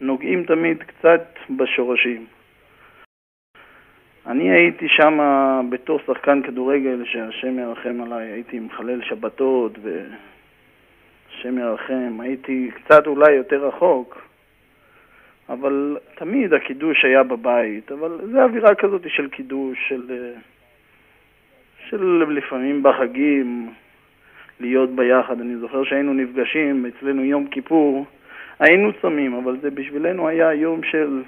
נוגעים תמיד קצת בשורשים. אני הייתי שם בתור שחקן כדורגל, שהשם ירחם עליי, הייתי מחלל שבתות והשם ירחם, הייתי קצת אולי יותר רחוק, אבל תמיד הקידוש היה בבית, אבל זה אווירה כזאת של קידוש, של, של לפעמים בחגים, להיות ביחד. אני זוכר שהיינו נפגשים, אצלנו יום כיפור, היינו צמים, אבל זה בשבילנו היה יום של,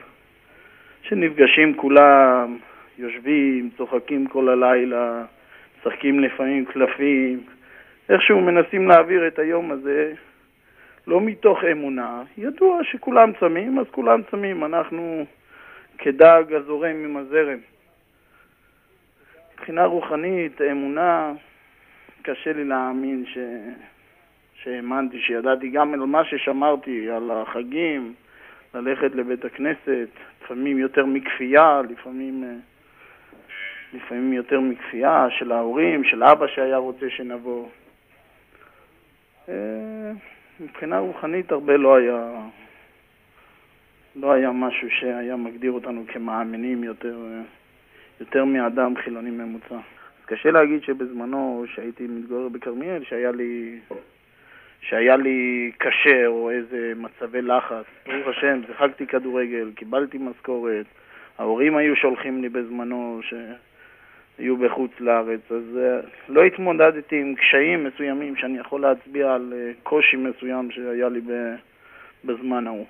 שנפגשים כולם, יושבים, צוחקים כל הלילה, משחקים לפעמים קלפים, איכשהו מנסים להעביר את היום הזה לא מתוך אמונה, ידוע שכולם צמים, אז כולם צמים, אנחנו כדג הזורם עם הזרם. מבחינה רוחנית, אמונה, קשה לי להאמין ש... שהאמנתי, שידעתי גם על מה ששמרתי, על החגים, ללכת לבית הכנסת, לפעמים יותר מכפייה, לפעמים, אה, לפעמים יותר מכפייה של ההורים, של אבא שהיה רוצה שנבוא. אה, מבחינה רוחנית הרבה לא היה, לא היה משהו שהיה מגדיר אותנו כמאמינים יותר, יותר מאדם חילוני ממוצע. אז קשה להגיד שבזמנו, שהייתי מתגורר בכרמיאל, שהיה לי, שהיה לי קשה או איזה מצבי לחץ. ברוך השם, שיחקתי כדורגל, קיבלתי משכורת, ההורים היו שולחים לי בזמנו שהיו בחוץ לארץ, אז uh, לא התמודדתי עם קשיים מסוימים שאני יכול להצביע על uh, קושי מסוים שהיה לי ב, בזמן ההוא.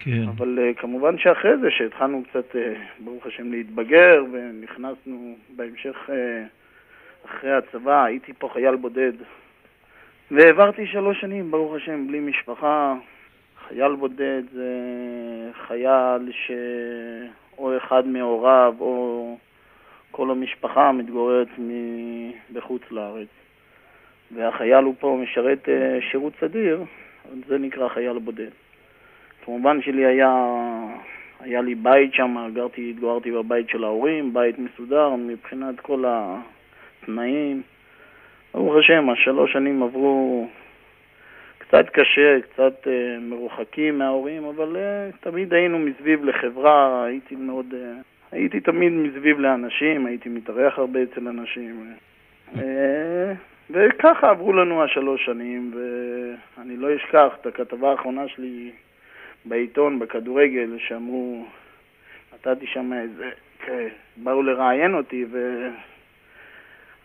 כן. אבל uh, כמובן שאחרי זה, שהתחלנו קצת, uh, ברוך השם, להתבגר, ונכנסנו בהמשך, uh, אחרי הצבא, הייתי פה חייל בודד. והעברתי שלוש שנים, ברוך השם, בלי משפחה. חייל בודד זה חייל שאו אחד מהוריו או כל המשפחה מתגוררת בחוץ לארץ. והחייל הוא פה משרת אה, שירות סדיר, זה נקרא חייל בודד. כמובן שלי היה, היה לי בית שם, גרתי, התגוררתי בבית של ההורים, בית מסודר מבחינת כל התנאים. ברוך השם, השלוש שנים עברו קצת קשה, קצת uh, מרוחקים מההורים, אבל uh, תמיד היינו מסביב לחברה, הייתי מאוד... Uh, הייתי תמיד מסביב לאנשים, הייתי מתארח הרבה אצל אנשים. Uh, וככה עברו לנו השלוש שנים, ואני לא אשכח את הכתבה האחרונה שלי בעיתון, בכדורגל, שאמרו, נתתי שם איזה, באו לראיין אותי,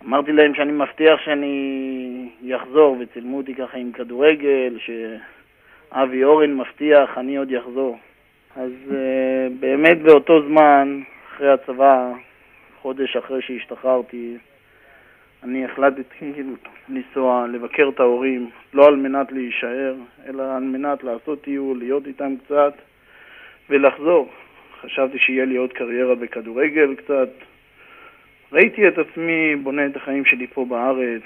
ואמרתי להם שאני מבטיח שאני אחזור, וצילמו אותי ככה עם כדורגל, שאבי אורן מבטיח, אני עוד אחזור. אז uh, באמת באותו זמן, אחרי הצבא, חודש אחרי שהשתחררתי, אני החלטתי לנסוע, לבקר את ההורים, לא על מנת להישאר, אלא על מנת לעשות טיול, להיות איתם קצת ולחזור. חשבתי שיהיה לי עוד קריירה בכדורגל קצת. ראיתי את עצמי בונה את החיים שלי פה בארץ,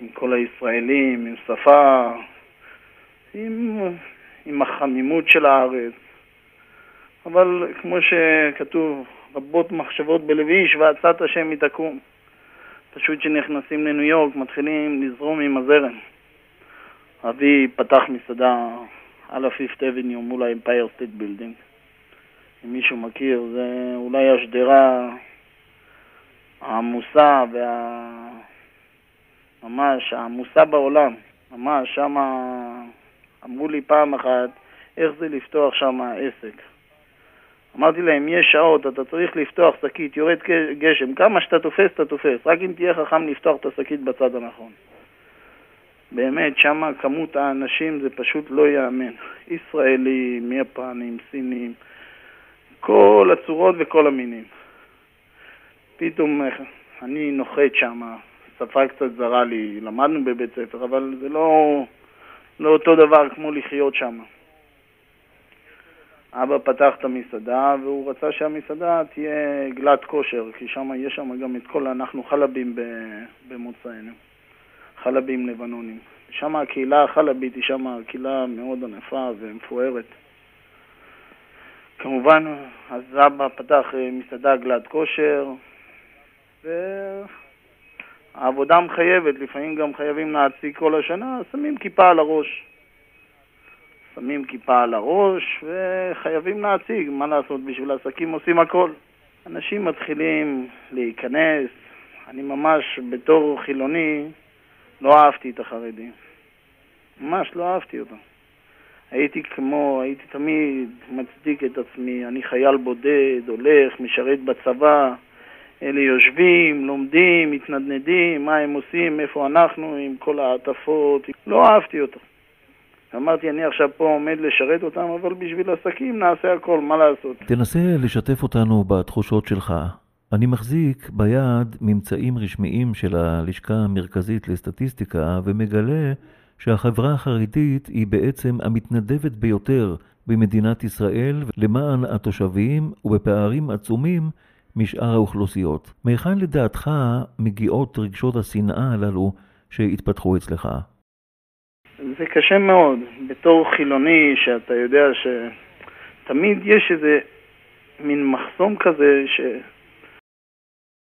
עם כל הישראלים, עם שפה, עם, עם החמימות של הארץ. אבל כמו שכתוב, רבות מחשבות בלב איש ועצת השם היא תקום. פשוט כשנכנסים לניו יורק מתחילים לזרום עם הזרם. אבי פתח מסעדה על הפיפט אבניו מול האמפייר סטייט בילדינג. אם מישהו מכיר, זה אולי השדרה העמוסה וה... ממש העמוסה בעולם. ממש, שם אמרו לי פעם אחת איך זה לפתוח שם עסק. אמרתי להם, יש שעות, אתה צריך לפתוח שקית, יורד גשם, כמה שאתה תופס, אתה תופס, רק אם תהיה חכם לפתוח את השקית בצד הנכון. באמת, שם כמות האנשים זה פשוט לא ייאמן. ישראלים, יפנים, סינים, כל הצורות וכל המינים. פתאום אני נוחת שם, שפה קצת זרה לי, למדנו בבית ספר, אבל זה לא, לא אותו דבר כמו לחיות שם. אבא פתח את המסעדה והוא רצה שהמסעדה תהיה גלת כושר, כי שם יש שם גם את כל, אנחנו חלבים במוצאנו, חלבים לבנונים. שם הקהילה החלבית היא שם קהילה מאוד ענפה ומפוארת. כמובן, אז אבא פתח אה, מסעדה גלת כושר, והעבודה מחייבת, לפעמים גם חייבים להציג כל השנה, שמים כיפה על הראש. שמים כיפה על הראש וחייבים להציג, מה לעשות, בשביל עסקים עושים הכל. אנשים מתחילים להיכנס, אני ממש בתור חילוני לא אהבתי את החרדים. ממש לא אהבתי אותם. הייתי כמו, הייתי תמיד מצדיק את עצמי, אני חייל בודד, הולך, משרת בצבא, אלה יושבים, לומדים, מתנדנדים, מה הם עושים, איפה אנחנו, עם כל העטפות, לא אהבתי אותם. אמרתי, אני עכשיו פה עומד לשרת אותם, אבל בשביל עסקים נעשה הכל, מה לעשות? תנסה לשתף אותנו בתחושות שלך. אני מחזיק ביד ממצאים רשמיים של הלשכה המרכזית לסטטיסטיקה ומגלה שהחברה החרדית היא בעצם המתנדבת ביותר במדינת ישראל למען התושבים ובפערים עצומים משאר האוכלוסיות. מהיכן לדעתך מגיעות רגשות השנאה הללו שהתפתחו אצלך? זה קשה מאוד. בתור חילוני, שאתה יודע שתמיד יש איזה מין מחסום כזה, ש...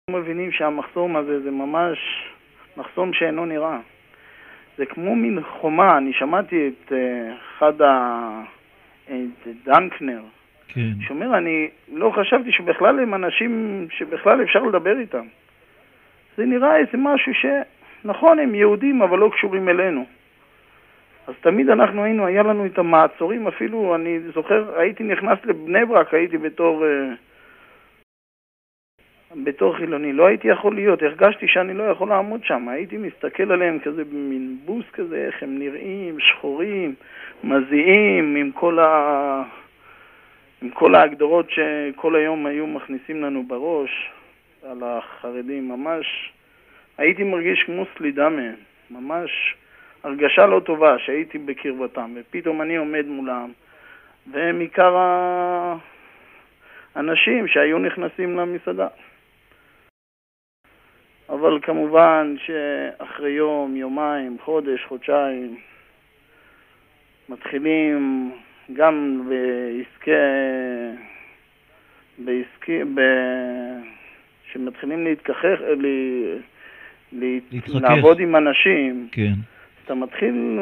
מבינים שהמחסום הזה זה ממש מחסום שאינו נראה. זה כמו מין חומה, אני שמעתי את אה, אחד ה... את דנקנר, כן. שאומר, אני לא חשבתי שבכלל הם אנשים שבכלל אפשר לדבר איתם. זה נראה איזה משהו ש... נכון, הם יהודים, אבל לא קשורים אלינו. אז תמיד אנחנו היינו, היה לנו את המעצורים, אפילו, אני זוכר, הייתי נכנס לבני ברק, הייתי בתור... Uh, בתור חילוני, לא הייתי יכול להיות, הרגשתי שאני לא יכול לעמוד שם, הייתי מסתכל עליהם כזה במין בוס כזה, איך הם נראים, שחורים, מזיעים, עם כל, ה... עם כל ההגדרות שכל היום היו מכניסים לנו בראש על החרדים, ממש. הייתי מרגיש כמו סלידה מהם, ממש הרגשה לא טובה שהייתי בקרבתם, ופתאום אני עומד מולם, והם עיקר האנשים שהיו נכנסים למסעדה. אבל כמובן שאחרי יום, יומיים, חודש, חודשיים, מתחילים גם בעסקי... בעסקי... ב... שמתחילים להתכחך, ל... להת... להתחכך. לעבוד עם אנשים, כן. אתה מתחיל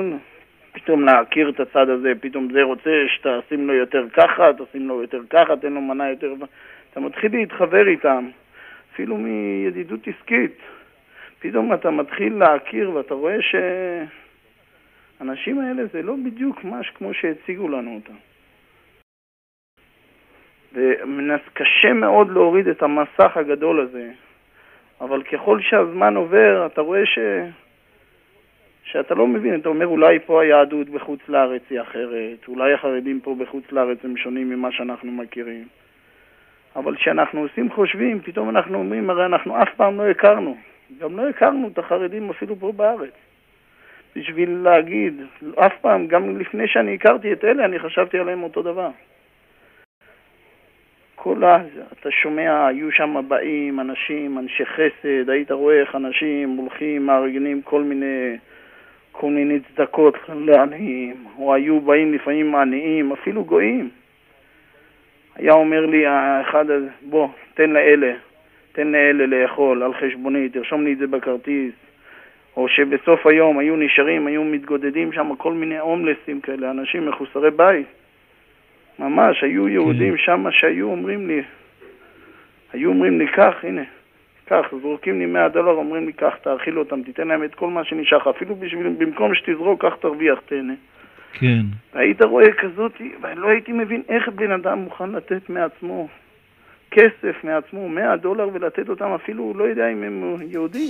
פתאום להכיר את הצד הזה, פתאום זה רוצה שתשים לו יותר ככה, תשים לו יותר ככה, תן לו מנה יותר... אתה מתחיל להתחבר איתם, אפילו מידידות עסקית. פתאום אתה מתחיל להכיר ואתה רואה שהאנשים האלה זה לא בדיוק מש כמו שהציגו לנו אותם. וקשה מאוד להוריד את המסך הגדול הזה, אבל ככל שהזמן עובר, אתה רואה ש... שאתה לא מבין, אתה אומר אולי פה היהדות בחוץ לארץ היא אחרת, אולי החרדים פה בחוץ לארץ הם שונים ממה שאנחנו מכירים. אבל כשאנחנו עושים חושבים, פתאום אנחנו אומרים, הרי אנחנו אף פעם לא הכרנו. גם לא הכרנו את החרדים אפילו פה בארץ. בשביל להגיד, אף פעם, גם לפני שאני הכרתי את אלה, אני חשבתי עליהם אותו דבר. כל ה... אתה שומע, היו שם באים אנשים, אנשי חסד, היית רואה איך אנשים הולכים, מארגנים כל מיני, כל מיני צדקות לעניים, או היו באים לפעמים עניים, אפילו גויים. היה אומר לי האחד הזה, בוא, תן לאלה, תן לאלה לאכול על חשבוני, תרשום לי את זה בכרטיס. או שבסוף היום היו נשארים, היו מתגודדים שם כל מיני הומלסים כאלה, אנשים מחוסרי בית. ממש, היו יהודים שם שהיו אומרים לי, היו אומרים לי, קח, הנה, קח, זורקים לי 100 דולר, אומרים לי, קח, תאכיל אותם, תיתן להם את כל מה שנשאר לך, אפילו בשביל, במקום שתזרוק, קח, תרוויח, תהנה. כן. היית רואה כזאת, ואני לא הייתי מבין איך בן אדם מוכן לתת מעצמו כסף מעצמו, 100 דולר, ולתת אותם אפילו, הוא לא יודע אם הם יהודים.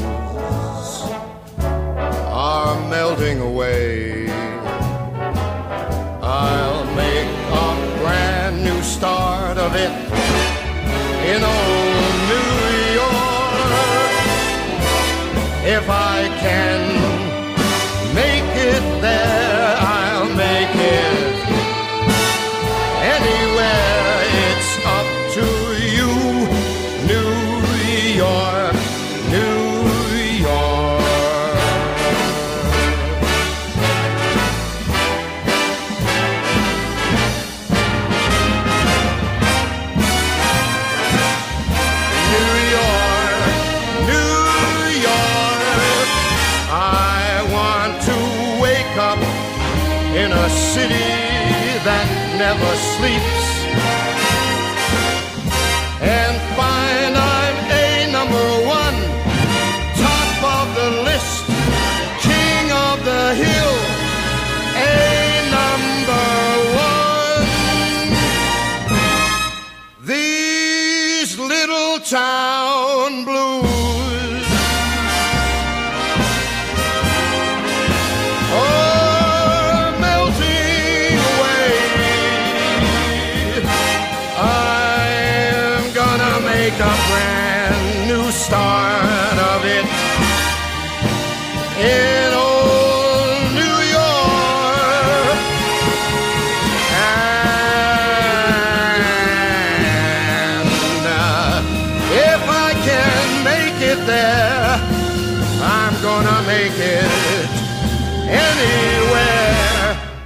are melting away. I'll make a brand new start of it in old New York. If I can make it there, I'll make it sleep.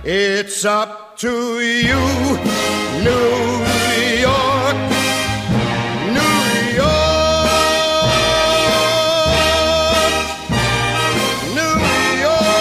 It's up to you, New York, New York, New York.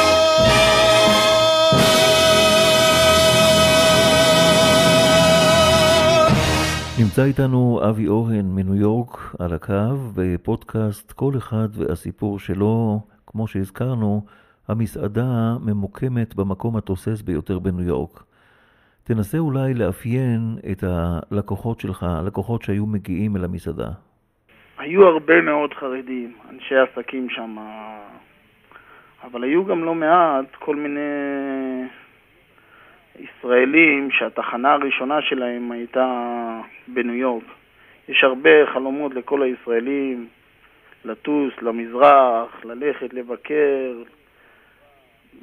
נמצא איתנו אבי אורן מניו יורק על הקו בפודקאסט כל אחד והסיפור שלו. כמו שהזכרנו, המסעדה ממוקמת במקום התוסס ביותר בניו יורק. תנסה אולי לאפיין את הלקוחות שלך, הלקוחות שהיו מגיעים אל המסעדה. היו הרבה מאוד חרדים, אנשי עסקים שם, אבל היו גם לא מעט כל מיני ישראלים שהתחנה הראשונה שלהם הייתה בניו יורק. יש הרבה חלומות לכל הישראלים לטוס למזרח, ללכת לבקר,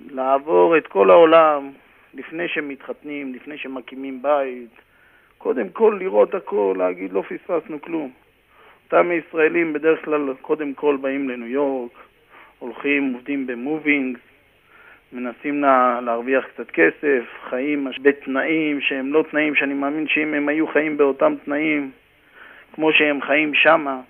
לעבור את כל העולם לפני שמתחתנים, לפני שמקימים בית. קודם כל לראות הכל, להגיד לא פספסנו כלום. אותם ישראלים בדרך כלל קודם כל באים לניו יורק, הולכים, עובדים במובינגס, מנסים לה, להרוויח קצת כסף, חיים בתנאים שהם לא תנאים שאני מאמין שאם הם היו חיים באותם תנאים כמו שהם חיים שמה,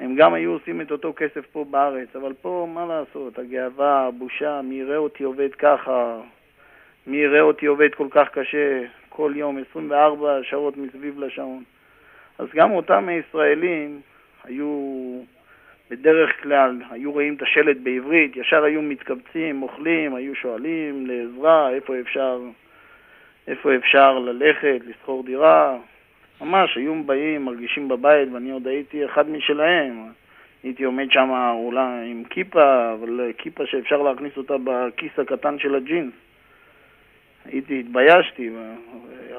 הם גם היו עושים את אותו כסף פה בארץ, אבל פה, מה לעשות, הגאווה, הבושה, מי יראה אותי עובד ככה, מי יראה אותי עובד כל כך קשה, כל יום 24 שעות מסביב לשעון. אז גם אותם הישראלים היו בדרך כלל, היו רואים את השלט בעברית, ישר היו מתקבצים, אוכלים, היו שואלים לעזרה, איפה אפשר, איפה אפשר ללכת, לשכור דירה, ממש, היו באים, מרגישים בבית, ואני עוד הייתי אחד משלהם. הייתי עומד שם אולי עם כיפה, אבל כיפה שאפשר להכניס אותה בכיס הקטן של הג'ינס. הייתי, התביישתי,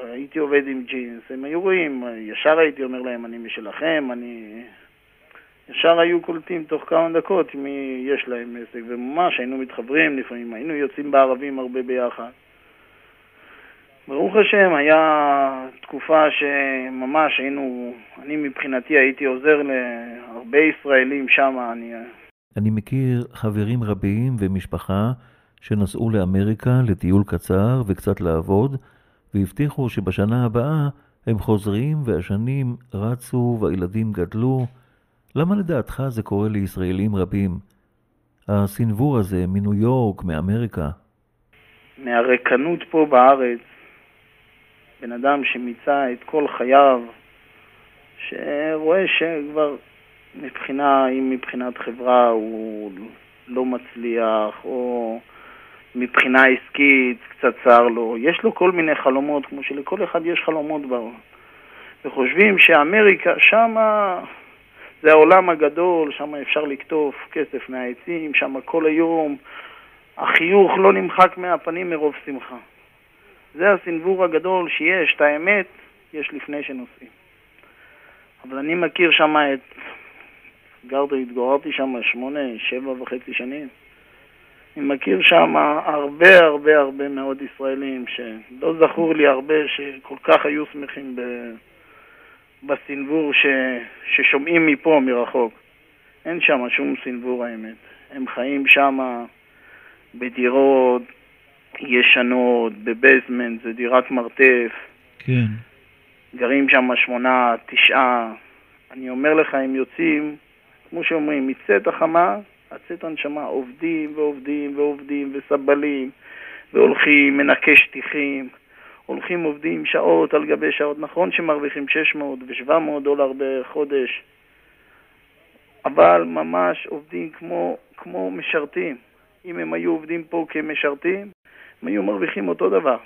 הייתי עובד עם ג'ינס, הם היו רואים, ישר הייתי אומר להם, אני משלכם, אני... ישר היו קולטים תוך כמה דקות מי יש להם עסק, וממש היינו מתחברים לפעמים, היינו יוצאים בערבים הרבה ביחד. ברוך השם, היה תקופה שממש היינו, אני מבחינתי הייתי עוזר להרבה ישראלים שם. אני... אני מכיר חברים רבים ומשפחה שנסעו לאמריקה לטיול קצר וקצת לעבוד, והבטיחו שבשנה הבאה הם חוזרים והשנים רצו והילדים גדלו. למה לדעתך זה קורה לישראלים רבים? הסנוור הזה מניו יורק, מאמריקה. מהרקנות פה בארץ, בן אדם שמיצה את כל חייו, שרואה שכבר מבחינה, אם מבחינת חברה הוא לא מצליח, או מבחינה עסקית קצת צר לו, יש לו כל מיני חלומות, כמו שלכל אחד יש חלומות בעולם. וחושבים שאמריקה, שמה זה העולם הגדול, שם אפשר לקטוף כסף מהעצים, שם כל היום החיוך לא נמחק מהפנים מרוב שמחה. זה הסנוור הגדול שיש, את האמת יש לפני שנוסעים. אבל אני מכיר שם את... גרתי, התגוררתי שם שמונה, שבע וחצי שנים. אני מכיר שם הרבה הרבה הרבה מאוד ישראלים שלא זכור לי הרבה שכל כך היו שמחים ב... בסנוור ש... ששומעים מפה, מרחוק. אין שם שום סנוור האמת. הם חיים שם בדירות ישנות, בבייסמנט, זה דירת מרתף. כן. גרים שם שמונה, תשעה. אני אומר לך, הם יוצאים, כמו שאומרים, מצאת החמה, הצאת הנשמה, עובדים ועובדים ועובדים וסבלים, והולכים, מנקה שטיחים, הולכים, עובדים שעות על גבי שעות. נכון שמרוויחים 600 ו-700 דולר בחודש, אבל ממש עובדים כמו, כמו משרתים. אם הם היו עובדים פה כמשרתים, הם היו מרוויחים אותו דבר.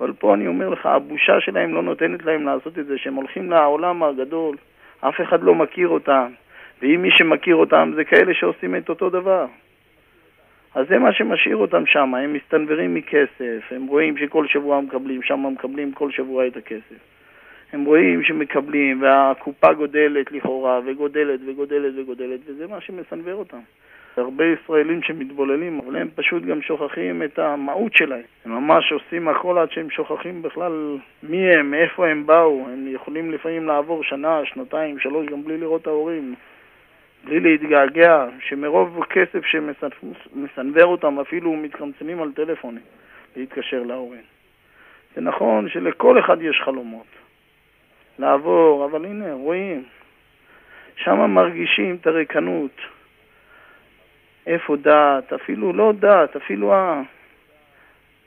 אבל פה אני אומר לך, הבושה שלהם לא נותנת להם לעשות את זה, שהם הולכים לעולם הגדול, אף אחד לא מכיר אותם, ואם מי שמכיר אותם זה כאלה שעושים את אותו דבר. אז זה מה שמשאיר אותם שם, הם מסתנוורים מכסף, הם רואים שכל שבוע מקבלים, שם מקבלים כל שבוע את הכסף. הם רואים שמקבלים, והקופה גודלת לכאורה, וגודלת וגודלת וגודלת, וזה מה שמסנוור אותם. הרבה ישראלים שמתבוללים, אבל הם פשוט גם שוכחים את המהות שלהם. הם ממש עושים הכל עד שהם שוכחים בכלל מי הם, מאיפה הם באו. הם יכולים לפעמים לעבור שנה, שנתיים, שלוש, גם בלי לראות את ההורים, בלי להתגעגע, שמרוב כסף שמסנוור אותם אפילו מתקמצנים על טלפונים. להתקשר להורים. זה נכון שלכל אחד יש חלומות. לעבור, אבל הנה, רואים, שם מרגישים את הריקנות. איפה דת, אפילו לא דת, אפילו ה...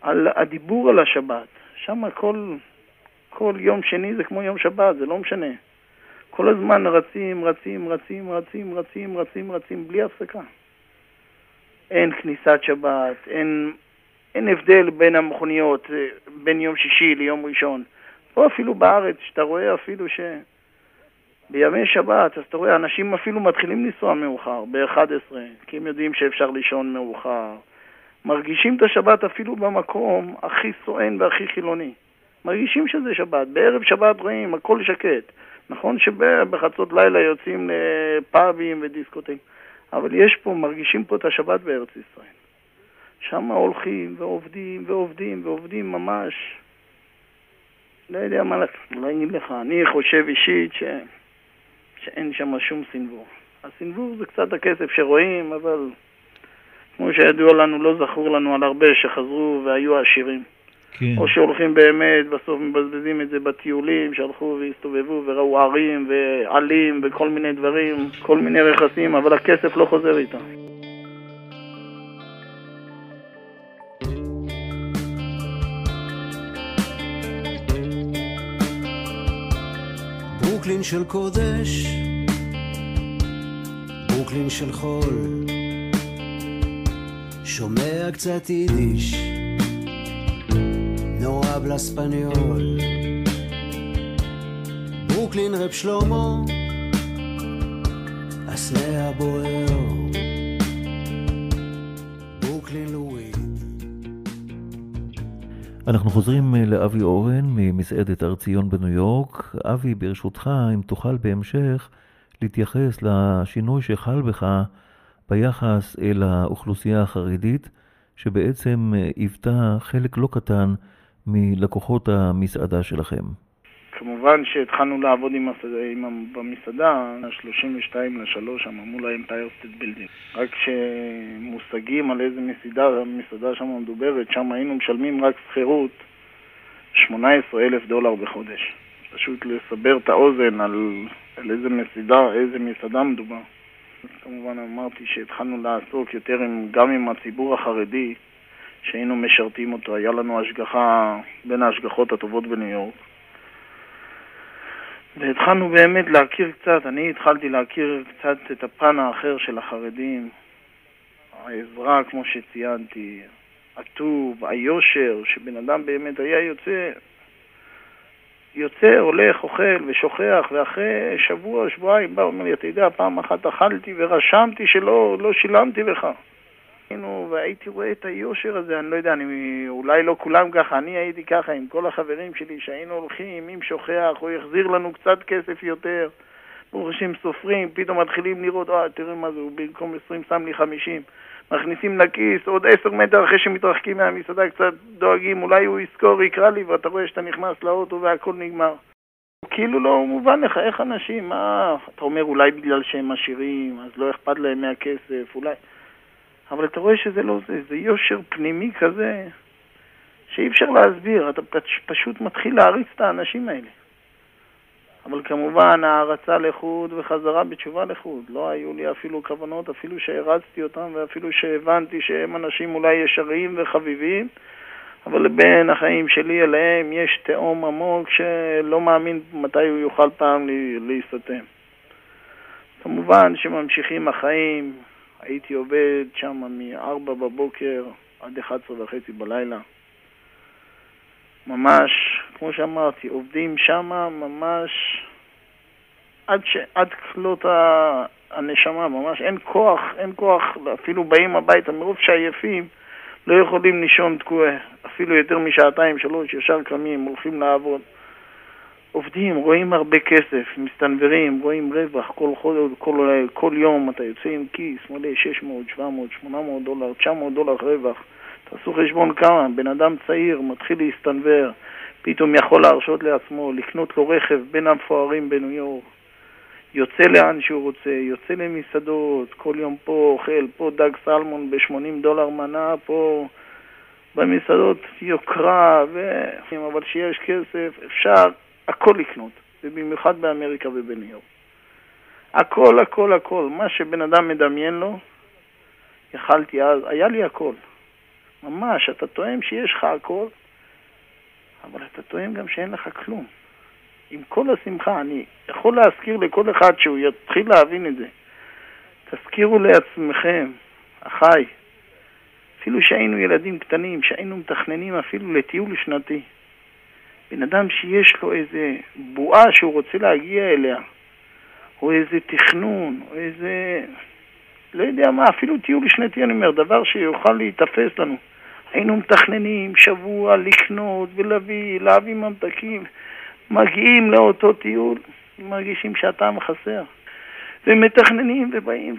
על הדיבור על השבת. שם כל, כל יום שני זה כמו יום שבת, זה לא משנה. כל הזמן רצים, רצים, רצים, רצים, רצים, רצים, רצים, בלי הפסקה. אין כניסת שבת, אין, אין הבדל בין המכוניות, אה, בין יום שישי ליום ראשון. פה אפילו בארץ, שאתה רואה אפילו ש... בימי שבת, אז אתה רואה, אנשים אפילו מתחילים לנסוע מאוחר, ב-11, כי הם יודעים שאפשר לישון מאוחר. מרגישים את השבת אפילו במקום הכי סואן והכי חילוני. מרגישים שזה שבת. בערב שבת רואים, הכל שקט. נכון שבחצות לילה יוצאים לפאבים ודיסקוטים, אבל יש פה, מרגישים פה את השבת בארץ ישראל. שם הולכים ועובדים ועובדים ועובדים ממש. לא יודע מה להגיד לך. אני חושב אישית ש... שאין שם שום סנוור. הסנוור זה קצת הכסף שרואים, אבל כמו שידוע לנו, לא זכור לנו על הרבה שחזרו והיו עשירים. כן. או שהולכים באמת, בסוף מבזבזים את זה בטיולים, שהלכו והסתובבו וראו ערים ועלים וכל מיני דברים, כל מיני רכסים, אבל הכסף לא חוזר איתם. ברוקלין של קודש, ברוקלין של חול, שומע קצת יידיש, habla español. ברוקלין רב שלמה, הסנה הבוער, ברוקלין לואי. אנחנו חוזרים אה, לאבי אורן ממסעדת הר ציון בניו יורק. אבי, ברשותך, אם תוכל בהמשך להתייחס לשינוי שחל בך ביחס אל האוכלוסייה החרדית, שבעצם אה, היוותה חלק לא קטן מלקוחות המסעדה שלכם. כמובן שהתחלנו לעבוד עם הסד... עם... במסעדה, 32 לשלוש שם מול האמפייר סטייט בילדינג. רק שמושגים על איזה מסעדה, מסעדה שם מדוברת, שם היינו משלמים רק שכירות 18 אלף דולר בחודש. פשוט לסבר את האוזן על, על איזה מסעדה, איזה מסעדה מדובר. כמובן אמרתי שהתחלנו לעסוק יותר עם, גם עם הציבור החרדי, שהיינו משרתים אותו. היה לנו השגחה, בין ההשגחות הטובות בניו יורק. והתחלנו באמת להכיר קצת, אני התחלתי להכיר קצת את הפן האחר של החרדים, העזרה, כמו שציינתי, הטוב, היושר, שבן אדם באמת היה יוצא, יוצא, הולך, אוכל ושוכח, ואחרי שבוע, שבועיים בא, אומר לי, אתה יודע, פעם אחת אכלתי ורשמתי שלא לא שילמתי לך. היינו, והייתי רואה את היושר הזה, אני לא יודע, אני, אולי לא כולם ככה, אני הייתי ככה עם כל החברים שלי שהיינו הולכים, אם שוכח, הוא יחזיר לנו קצת כסף יותר. ברוך השם סופרים, פתאום מתחילים לראות, אה, תראה מה זה, הוא במקום 20 שם לי 50. מכניסים לכיס, עוד 10 מטר אחרי שמתרחקים מהמסעדה קצת דואגים, אולי הוא יזכור, יקרא לי, ואתה רואה שאתה נכנס לאוטו והכל נגמר. כאילו לא מובן לך, איך אנשים, מה, אתה אומר אולי בגלל שהם עשירים, אז לא אכפת להם מהכסף, אולי... אבל אתה רואה שזה לא זה, זה יושר פנימי כזה שאי אפשר להסביר, אתה פש- פשוט מתחיל להריץ את האנשים האלה. אבל כמובן הערצה לחוד וחזרה בתשובה לחוד. לא היו לי אפילו כוונות, אפילו שהרצתי אותם ואפילו שהבנתי שהם אנשים אולי ישרים וחביבים, אבל בין החיים שלי אליהם יש תהום עמוק שלא מאמין מתי הוא יוכל פעם להיסתם. כמובן שממשיכים החיים, הייתי עובד שם מ-4 בבוקר עד 11 וחצי בלילה. ממש, כמו שאמרתי, עובדים שם ממש עד, ש... עד כלות ה... הנשמה, ממש אין כוח, אין כוח, אפילו באים הביתה מרוב שעייפים, לא יכולים לישון תקועה, אפילו יותר משעתיים, שלוש, ישר קמים, הולכים לעבוד. עובדים, רואים הרבה כסף, מסתנוורים, רואים רווח, כל, כל, כל, כל יום אתה יוצא עם כיס מלא 600, 700, 800 דולר, 900 דולר רווח. תעשו חשבון כמה, בן אדם צעיר מתחיל להסתנוור, פתאום יכול להרשות לעצמו לקנות לו רכב בין המפוארים בניו יורק, יוצא לאן שהוא רוצה, יוצא למסעדות, כל יום פה אוכל, פה דג סלמון ב-80 דולר מנה, פה במסעדות יוקרה, ו... אבל כשיש כסף אפשר הכל לקנות, ובמיוחד באמריקה ובניו יורק. הכל, הכל, הכל. מה שבן אדם מדמיין לו, יכלתי אז, היה לי הכל. ממש, אתה טועם שיש לך הכל, אבל אתה טועם גם שאין לך כלום. עם כל השמחה, אני יכול להזכיר לכל אחד שהוא יתחיל להבין את זה. תזכירו לעצמכם, אחיי, אפילו שהיינו ילדים קטנים, שהיינו מתכננים אפילו לטיול שנתי. בן אדם שיש לו איזה בועה שהוא רוצה להגיע אליה, או איזה תכנון, או איזה... לא יודע מה, אפילו טיול שנתי, אני אומר, דבר שיוכל להיתפס לנו. היינו מתכננים שבוע לקנות ולהביא, להביא ממתקים. מגיעים לאותו טיול, מרגישים שהטעם חסר. ומתכננים ובאים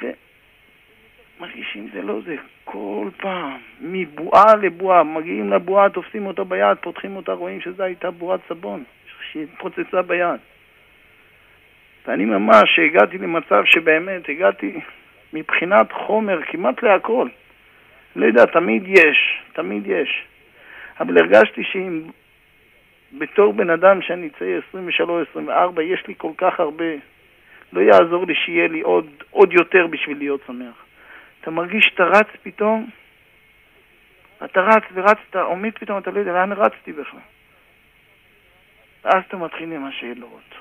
ומרגישים זה לא זה. כל פעם, מבועה לבועה, מגיעים לבועה, תופסים אותה ביד, פותחים אותה, רואים שזו הייתה בועת סבון, שהתפוצצה ביד. ואני ממש הגעתי למצב שבאמת הגעתי מבחינת חומר כמעט להכל. לא יודע, תמיד יש, תמיד יש. אבל הרגשתי שאם בתור בן אדם שאני צעיר 23-24, יש לי כל כך הרבה, לא יעזור לי שיהיה לי עוד, עוד יותר בשביל להיות שמח. אתה מרגיש שאתה רץ פתאום, אתה רץ ורצת, עומד פתאום, אתה לא יודע לאן רצתי בכלל. ואז אתה מתחיל עם השאלות.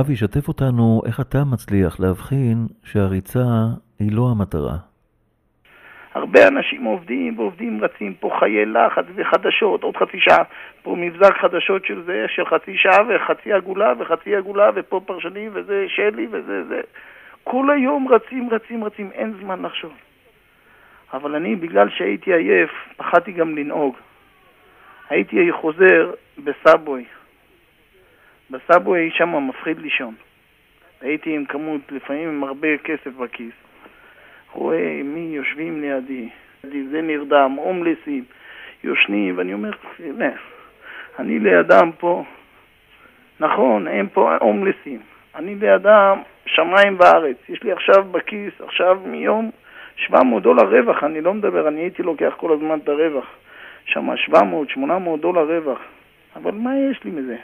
אבי, שתף אותנו איך אתה מצליח להבחין שהריצה היא לא המטרה. הרבה אנשים עובדים ועובדים, רצים פה חיי לחץ וחדשות, עוד חצי שעה, פה מבזק חדשות של זה, של חצי שעה וחצי עגולה וחצי עגולה ופה פרשנים וזה שלי וזה זה. כל היום רצים, רצים, רצים, אין זמן לחשוב. אבל אני, בגלל שהייתי עייף, פחדתי גם לנהוג. הייתי חוזר בסאבווי. בסאבווי שם מפחיד לישון. הייתי עם כמות, לפעמים עם הרבה כסף בכיס. רואה מי יושבים לידי, זה נרדם, הומלסים, יושנים, ואני אומר, הנה, אני לידם פה, נכון, הם פה הומלסים, אני לידם שמיים וארץ, יש לי עכשיו בכיס, עכשיו מיום 700 דולר רווח, אני לא מדבר, אני הייתי לוקח כל הזמן את הרווח, שם 700, 800 דולר רווח, אבל מה יש לי מזה?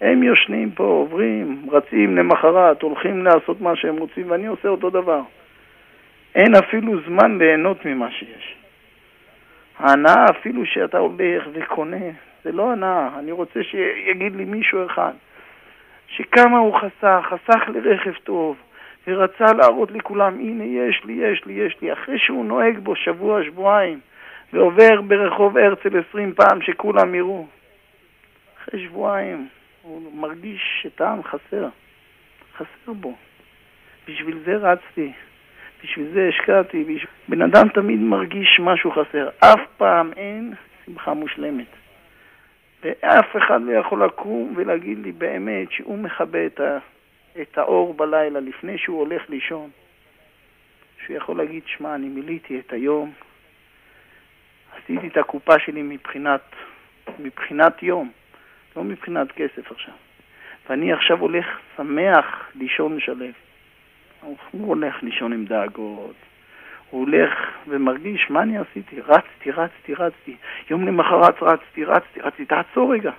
הם יושנים פה, עוברים, רצים למחרת, הולכים לעשות מה שהם רוצים, ואני עושה אותו דבר. אין אפילו זמן ליהנות ממה שיש. ההנאה אפילו שאתה הולך וקונה, זה לא הנאה. אני רוצה שיגיד לי מישהו אחד שכמה הוא חסך, חסך לרכב טוב, ורצה להראות לכולם, הנה יש לי, יש לי, יש לי. אחרי שהוא נוהג בו שבוע, שבועיים, ועובר ברחוב הרצל עשרים פעם שכולם יראו, אחרי שבועיים הוא מרגיש שטעם חסר, חסר בו. בשביל זה רצתי, בשביל זה השקעתי. בשביל... בן אדם תמיד מרגיש משהו חסר, אף פעם אין שמחה מושלמת. ואף אחד לא יכול לקום ולהגיד לי באמת שהוא מכבה את, ה... את האור בלילה לפני שהוא הולך לישון. שהוא יכול להגיד, שמע, אני מילאתי את היום, עשיתי את הקופה שלי מבחינת, מבחינת יום. לא מבחינת כסף עכשיו. ואני עכשיו הולך שמח לישון שלב. הוא הולך לישון עם דאגות. הוא הולך ומרגיש, מה אני עשיתי? רצתי, רצתי, רצתי. יום למחרת רצתי, רצתי, רצתי. תעצור רגע.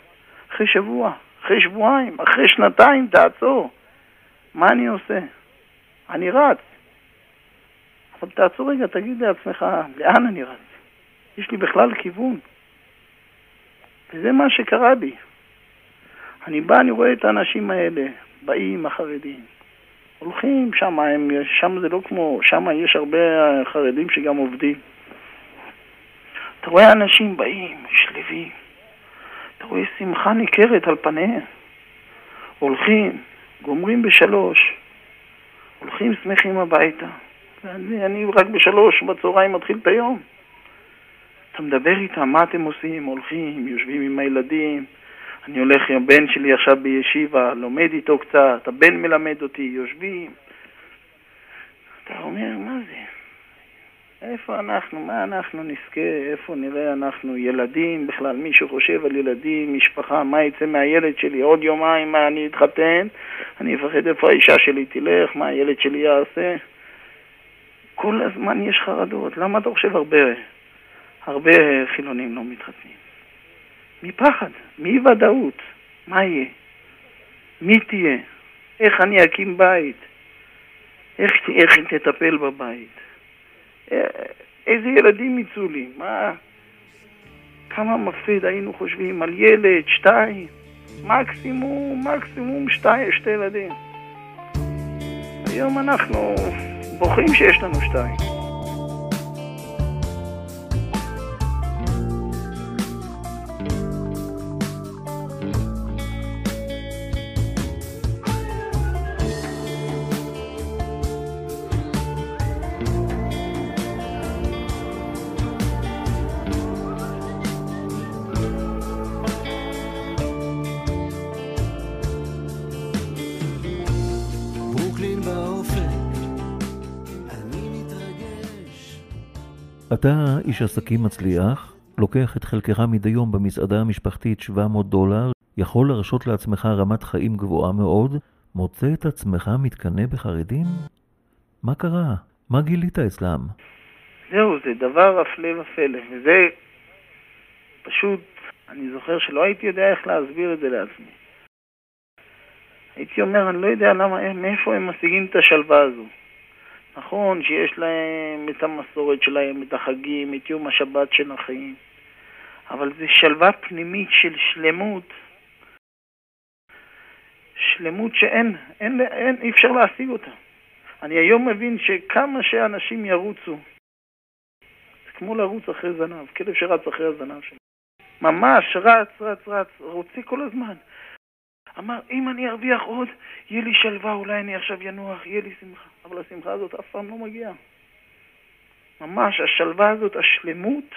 אחרי שבוע, אחרי שבועיים, אחרי שנתיים, תעצור. מה אני עושה? אני רץ. אבל תעצור רגע, תגיד לעצמך, לאן אני רץ? יש לי בכלל כיוון. וזה מה שקרה בי. אני בא, אני רואה את האנשים האלה, באים החרדים, הולכים שם, שם זה לא כמו, שם יש הרבה חרדים שגם עובדים. אתה רואה אנשים באים, שלווים, אתה רואה שמחה ניכרת על פניהם, הולכים, גומרים בשלוש, הולכים שמחים הביתה. ואני אני רק בשלוש בצהריים מתחיל את היום. אתה מדבר איתם, מה אתם עושים? הולכים, יושבים עם הילדים, אני הולך עם הבן שלי עכשיו בישיבה, לומד איתו קצת, הבן מלמד אותי, יושבים. אתה אומר, מה זה? איפה אנחנו? מה אנחנו נזכה? איפה נראה אנחנו ילדים? בכלל, מישהו חושב על ילדים, משפחה, מה יצא מהילד שלי? עוד יומיים, מה אני אתחתן? אני אפחד איפה האישה שלי תלך, מה הילד שלי יעשה? כל הזמן יש חרדות. למה אתה חושב הרבה? הרבה חילונים לא מתחתנים. מפחד, מאי ודאות. מה יהיה? מי תהיה? איך אני אקים בית? איך, איך תטפל בבית? אה, איזה ילדים יצאו לי? מה? כמה מפסיד היינו חושבים על ילד, שתיים, מקסימום, מקסימום שתיים, שתי ילדים. היום אנחנו בוכים שיש לנו שתיים. אתה איש עסקים מצליח, לוקח את חלקך מדי יום במסעדה המשפחתית 700 דולר, יכול להרשות לעצמך רמת חיים גבוהה מאוד, מוצא את עצמך מתקנא בחרדים? מה קרה? מה גילית אצלם? זהו, זה דבר הפלא ופלא, וזה פשוט, אני זוכר שלא הייתי יודע איך להסביר את זה לעצמי. הייתי אומר, אני לא יודע למה, מאיפה הם משיגים את השלווה הזו. נכון שיש להם את המסורת שלהם, את החגים, את יום השבת של החיים, אבל זה שלווה פנימית של שלמות, שלמות שאין, אין, אין, אי אפשר להשיג אותה. אני היום מבין שכמה שאנשים ירוצו, זה כמו לרוץ אחרי זנב, כלב שרץ אחרי הזנב שלו. ממש רץ, רץ, רץ, רוצה כל הזמן. אמר, אם אני ארוויח עוד, יהיה לי שלווה, אולי אני עכשיו ינוח, יהיה לי שמחה. אבל השמחה הזאת אף פעם לא מגיעה. ממש, השלווה הזאת, השלמות,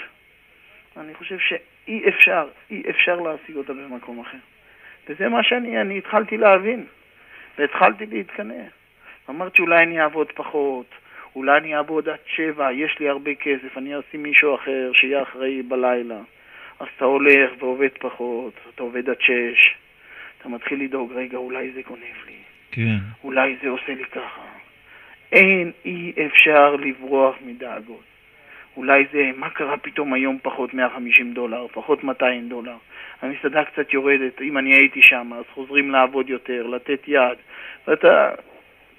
אני חושב שאי אפשר, אי אפשר להשיג אותה במקום אחר. וזה מה שאני אני התחלתי להבין, והתחלתי להתקנא. אמרתי, אולי אני אעבוד פחות, אולי אני אעבוד עד שבע, יש לי הרבה כסף, אני אשים מישהו אחר שיהיה אחראי בלילה. אז אתה הולך ועובד פחות, אתה עובד עד שש, אתה מתחיל לדאוג, רגע, אולי זה גונב לי, כן. אולי זה עושה לי ככה. אין, אי אפשר לברוח מדאגות. אולי זה, מה קרה פתאום היום פחות 150 דולר, פחות 200 דולר. המסעדה קצת יורדת, אם אני הייתי שם, אז חוזרים לעבוד יותר, לתת יד. ואתה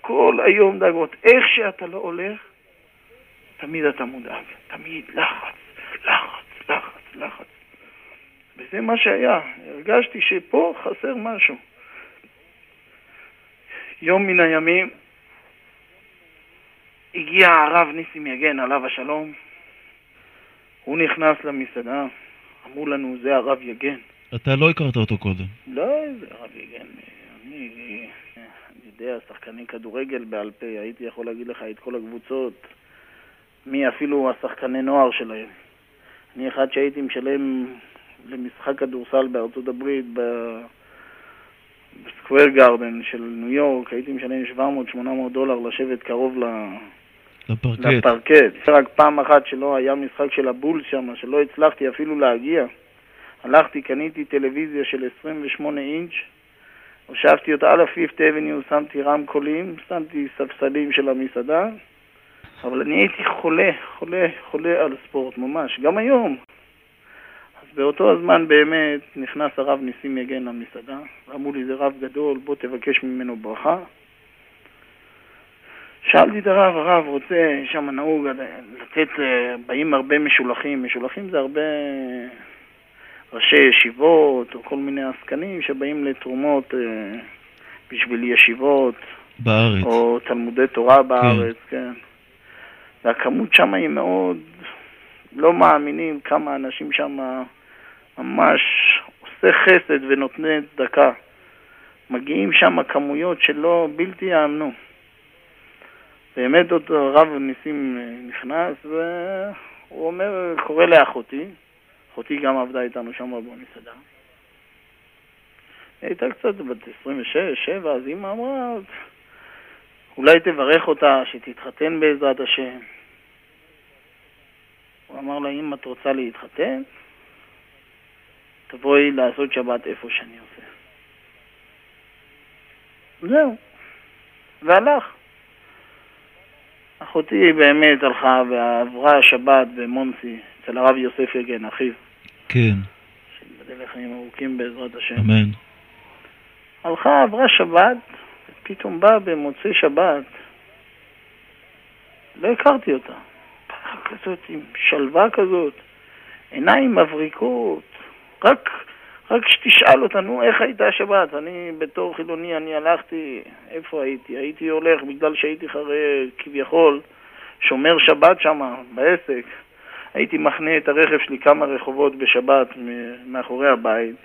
כל היום דאגות. איך שאתה לא הולך, תמיד אתה מודאג. תמיד לחץ, לחץ, לחץ, לחץ. וזה מה שהיה. הרגשתי שפה חסר משהו. יום מן הימים הגיע הרב ניסים יגן, עליו השלום. הוא נכנס למסעדה, אמרו לנו, זה הרב יגן. אתה לא הכרת אותו קודם. לא, זה הרב יגן. אני, אני יודע, שחקני כדורגל בעל פה, הייתי יכול להגיד לך את כל הקבוצות, מי אפילו השחקני נוער שלהם. אני אחד שהייתי משלם למשחק כדורסל בארצות הברית, ב... בסקוויר גארדן של ניו יורק, הייתי משלם 700-800 דולר לשבת קרוב ל... לפרקט. לפרקט. רק פעם אחת שלא היה משחק של הבולס שם, שלא הצלחתי אפילו להגיע. הלכתי, קניתי טלוויזיה של 28 אינץ', הושבתי אותה על הפיפט אבניו, שמתי רמקולים, שמתי ספסלים של המסעדה, אבל אני הייתי חולה, חולה, חולה על ספורט, ממש, גם היום. באותו הזמן באמת נכנס הרב ניסים יגן למסעדה, ואמרו לי, זה רב גדול, בוא תבקש ממנו ברכה. שאלתי את הרב, הרב רוצה, שם נהוג לתת, אה, באים הרבה משולחים, משולחים זה הרבה ראשי ישיבות או כל מיני עסקנים שבאים לתרומות אה, בשביל ישיבות בארץ. או תלמודי תורה בארץ, כן. והכמות שם היא מאוד, לא מאמינים כמה אנשים שם ממש עושה חסד ונותני צדקה. מגיעים שם כמויות שלא, בלתי יאמנו. באמת אותו הרב ניסים נכנס והוא אומר, קורא לאחותי, אחותי גם עבדה איתנו שם במסעדה. היא הייתה קצת בת 26, 7, אז אמא אמרה, אולי תברך אותה שתתחתן בעזרת השם. הוא אמר לה, אם את רוצה להתחתן, תבואי לעשות שבת איפה שאני עושה. זהו. והלך. אחותי באמת הלכה ועברה שבת במונסי, אצל הרב יוסף יגן, אחיו, כן, שיבדל לחיים ארוכים בעזרת השם. אמן. הלכה, עברה שבת, פתאום באה במוצאי שבת, לא הכרתי אותה. ככה כזאת, עם שלווה כזאת, עיניים מבריקות, רק, רק שתשאל אותה, נו, איך הייתה השבת? אני בתור חילוני, אני הלכתי, איפה הייתי? הייתי הולך בגלל שהייתי חרי, כביכול, שומר שבת שם, בעסק. הייתי מחנה את הרכב שלי כמה רחובות בשבת מאחורי הבית.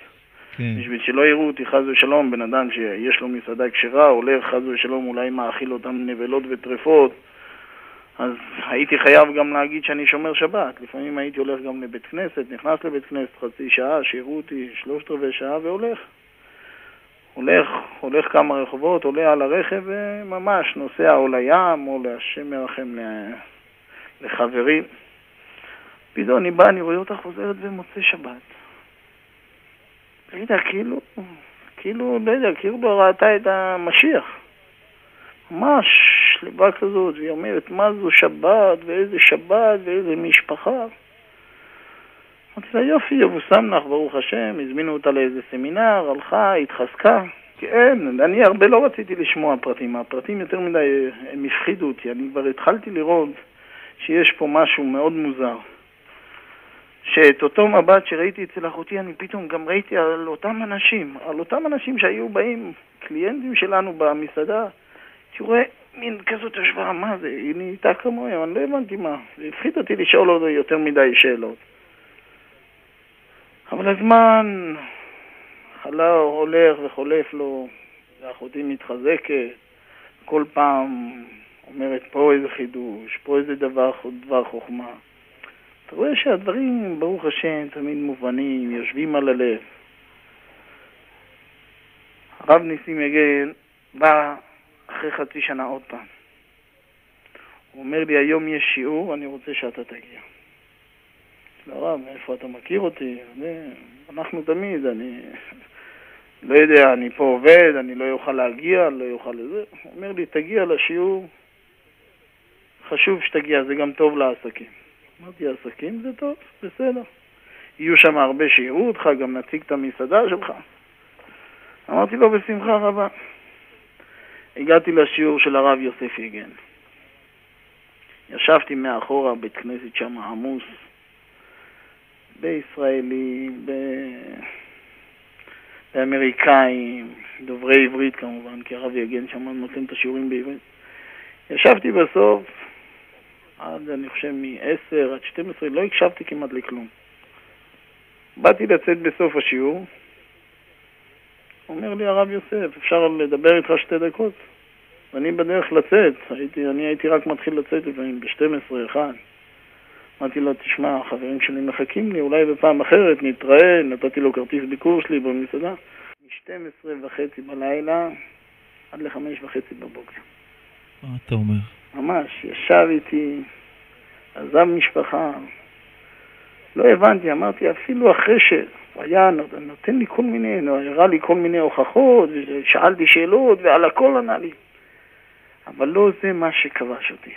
כן, בשביל שלא יראו אותי חס ושלום, בן אדם שיש לו מסעדה כשרה, הולך חס ושלום אולי מאכיל אותם נבלות וטרפות, אז הייתי חייב גם להגיד שאני שומר שבת. לפעמים הייתי הולך גם לבית כנסת, נכנס לבית כנסת חצי שעה, שיראו אותי שלושת רבעי שעה והולך. הולך, הולך כמה רחובות, עולה על הרכב וממש נוסע או לים או להשם ירחם ל- לחברים. פתאום אני בא, אני רואה אותה חוזרת במוצאי שבת. יודע, כאילו, כאילו, לא יודע, כאילו לא ראתה את המשיח. ממש שלווה כזאת, והיא אומרת, מה זו שבת, ואיזה שבת, ואיזה משפחה. אמרתי לה, יופי, יבושם לך, ברוך השם, הזמינו אותה לאיזה סמינר, הלכה, התחזקה. כן, אני הרבה לא רציתי לשמוע פרטים, הפרטים יותר מדי, הם הפחידו אותי, אני כבר התחלתי לראות שיש פה משהו מאוד מוזר. שאת אותו מבט שראיתי אצל אחותי, אני פתאום גם ראיתי על אותם אנשים, על אותם אנשים שהיו באים, קליינטים שלנו במסעדה, רואה מין כזאת השוואה, מה זה, היא נהייתה כמוהם, אני לא הבנתי מה, זה הפחיד אותי לשאול אותו יותר מדי שאלות. אבל הזמן חלה, הולך וחולף לו, ואחותי מתחזקת, כל פעם אומרת פה איזה חידוש, פה איזה דבר, דבר חוכמה. אתה רואה שהדברים, ברוך השם, תמיד מובנים, יושבים על הלב. הרב ניסים יגן בא אחרי חצי שנה עוד פעם. הוא אומר לי, היום יש שיעור, אני רוצה שאתה תגיע. לא, הרב, מאיפה אתה מכיר אותי? אנחנו תמיד, אני לא יודע, אני פה עובד, אני לא אוכל להגיע, לא אוכל לזה. הוא אומר לי, תגיע לשיעור, חשוב שתגיע, זה גם טוב לעסקים. אמרתי, עסקים זה טוב, בסדר. יהיו שם הרבה שיראו אותך, גם נציג את המסעדה שלך. אמרתי לו, בשמחה רבה. הגעתי לשיעור של הרב יוסף יגן. ישבתי מאחורה, בית כנסת שם עמוס, בישראלים, ב... באמריקאים, דוברי עברית כמובן, כי הרב יגן שם נותן את השיעורים בעברית. ישבתי בסוף, עד אני חושב מ-10 עד 12, לא הקשבתי כמעט לכלום. באתי לצאת בסוף השיעור, אומר לי הרב יוסף, אפשר לדבר איתך שתי דקות? ואני בדרך לצאת, הייתי, אני הייתי רק מתחיל לצאת לפעמים ב-12, 1. אמרתי לו, תשמע, החברים שלי מחכים לי, אולי בפעם אחרת נתראה, נתתי לו כרטיס ביקור שלי במסעדה. מ-12 וחצי בלילה עד ל-5 וחצי בבוקר. מה אתה אומר? ממש, ישב איתי, עזב משפחה. לא הבנתי, אמרתי, אפילו אחרי שהוא היה נות- נותן לי כל מיני, הראה לי כל מיני הוכחות, ושאלתי שאלות, ועל הכל ענה לי. אבל לא זה מה שכבש אותי.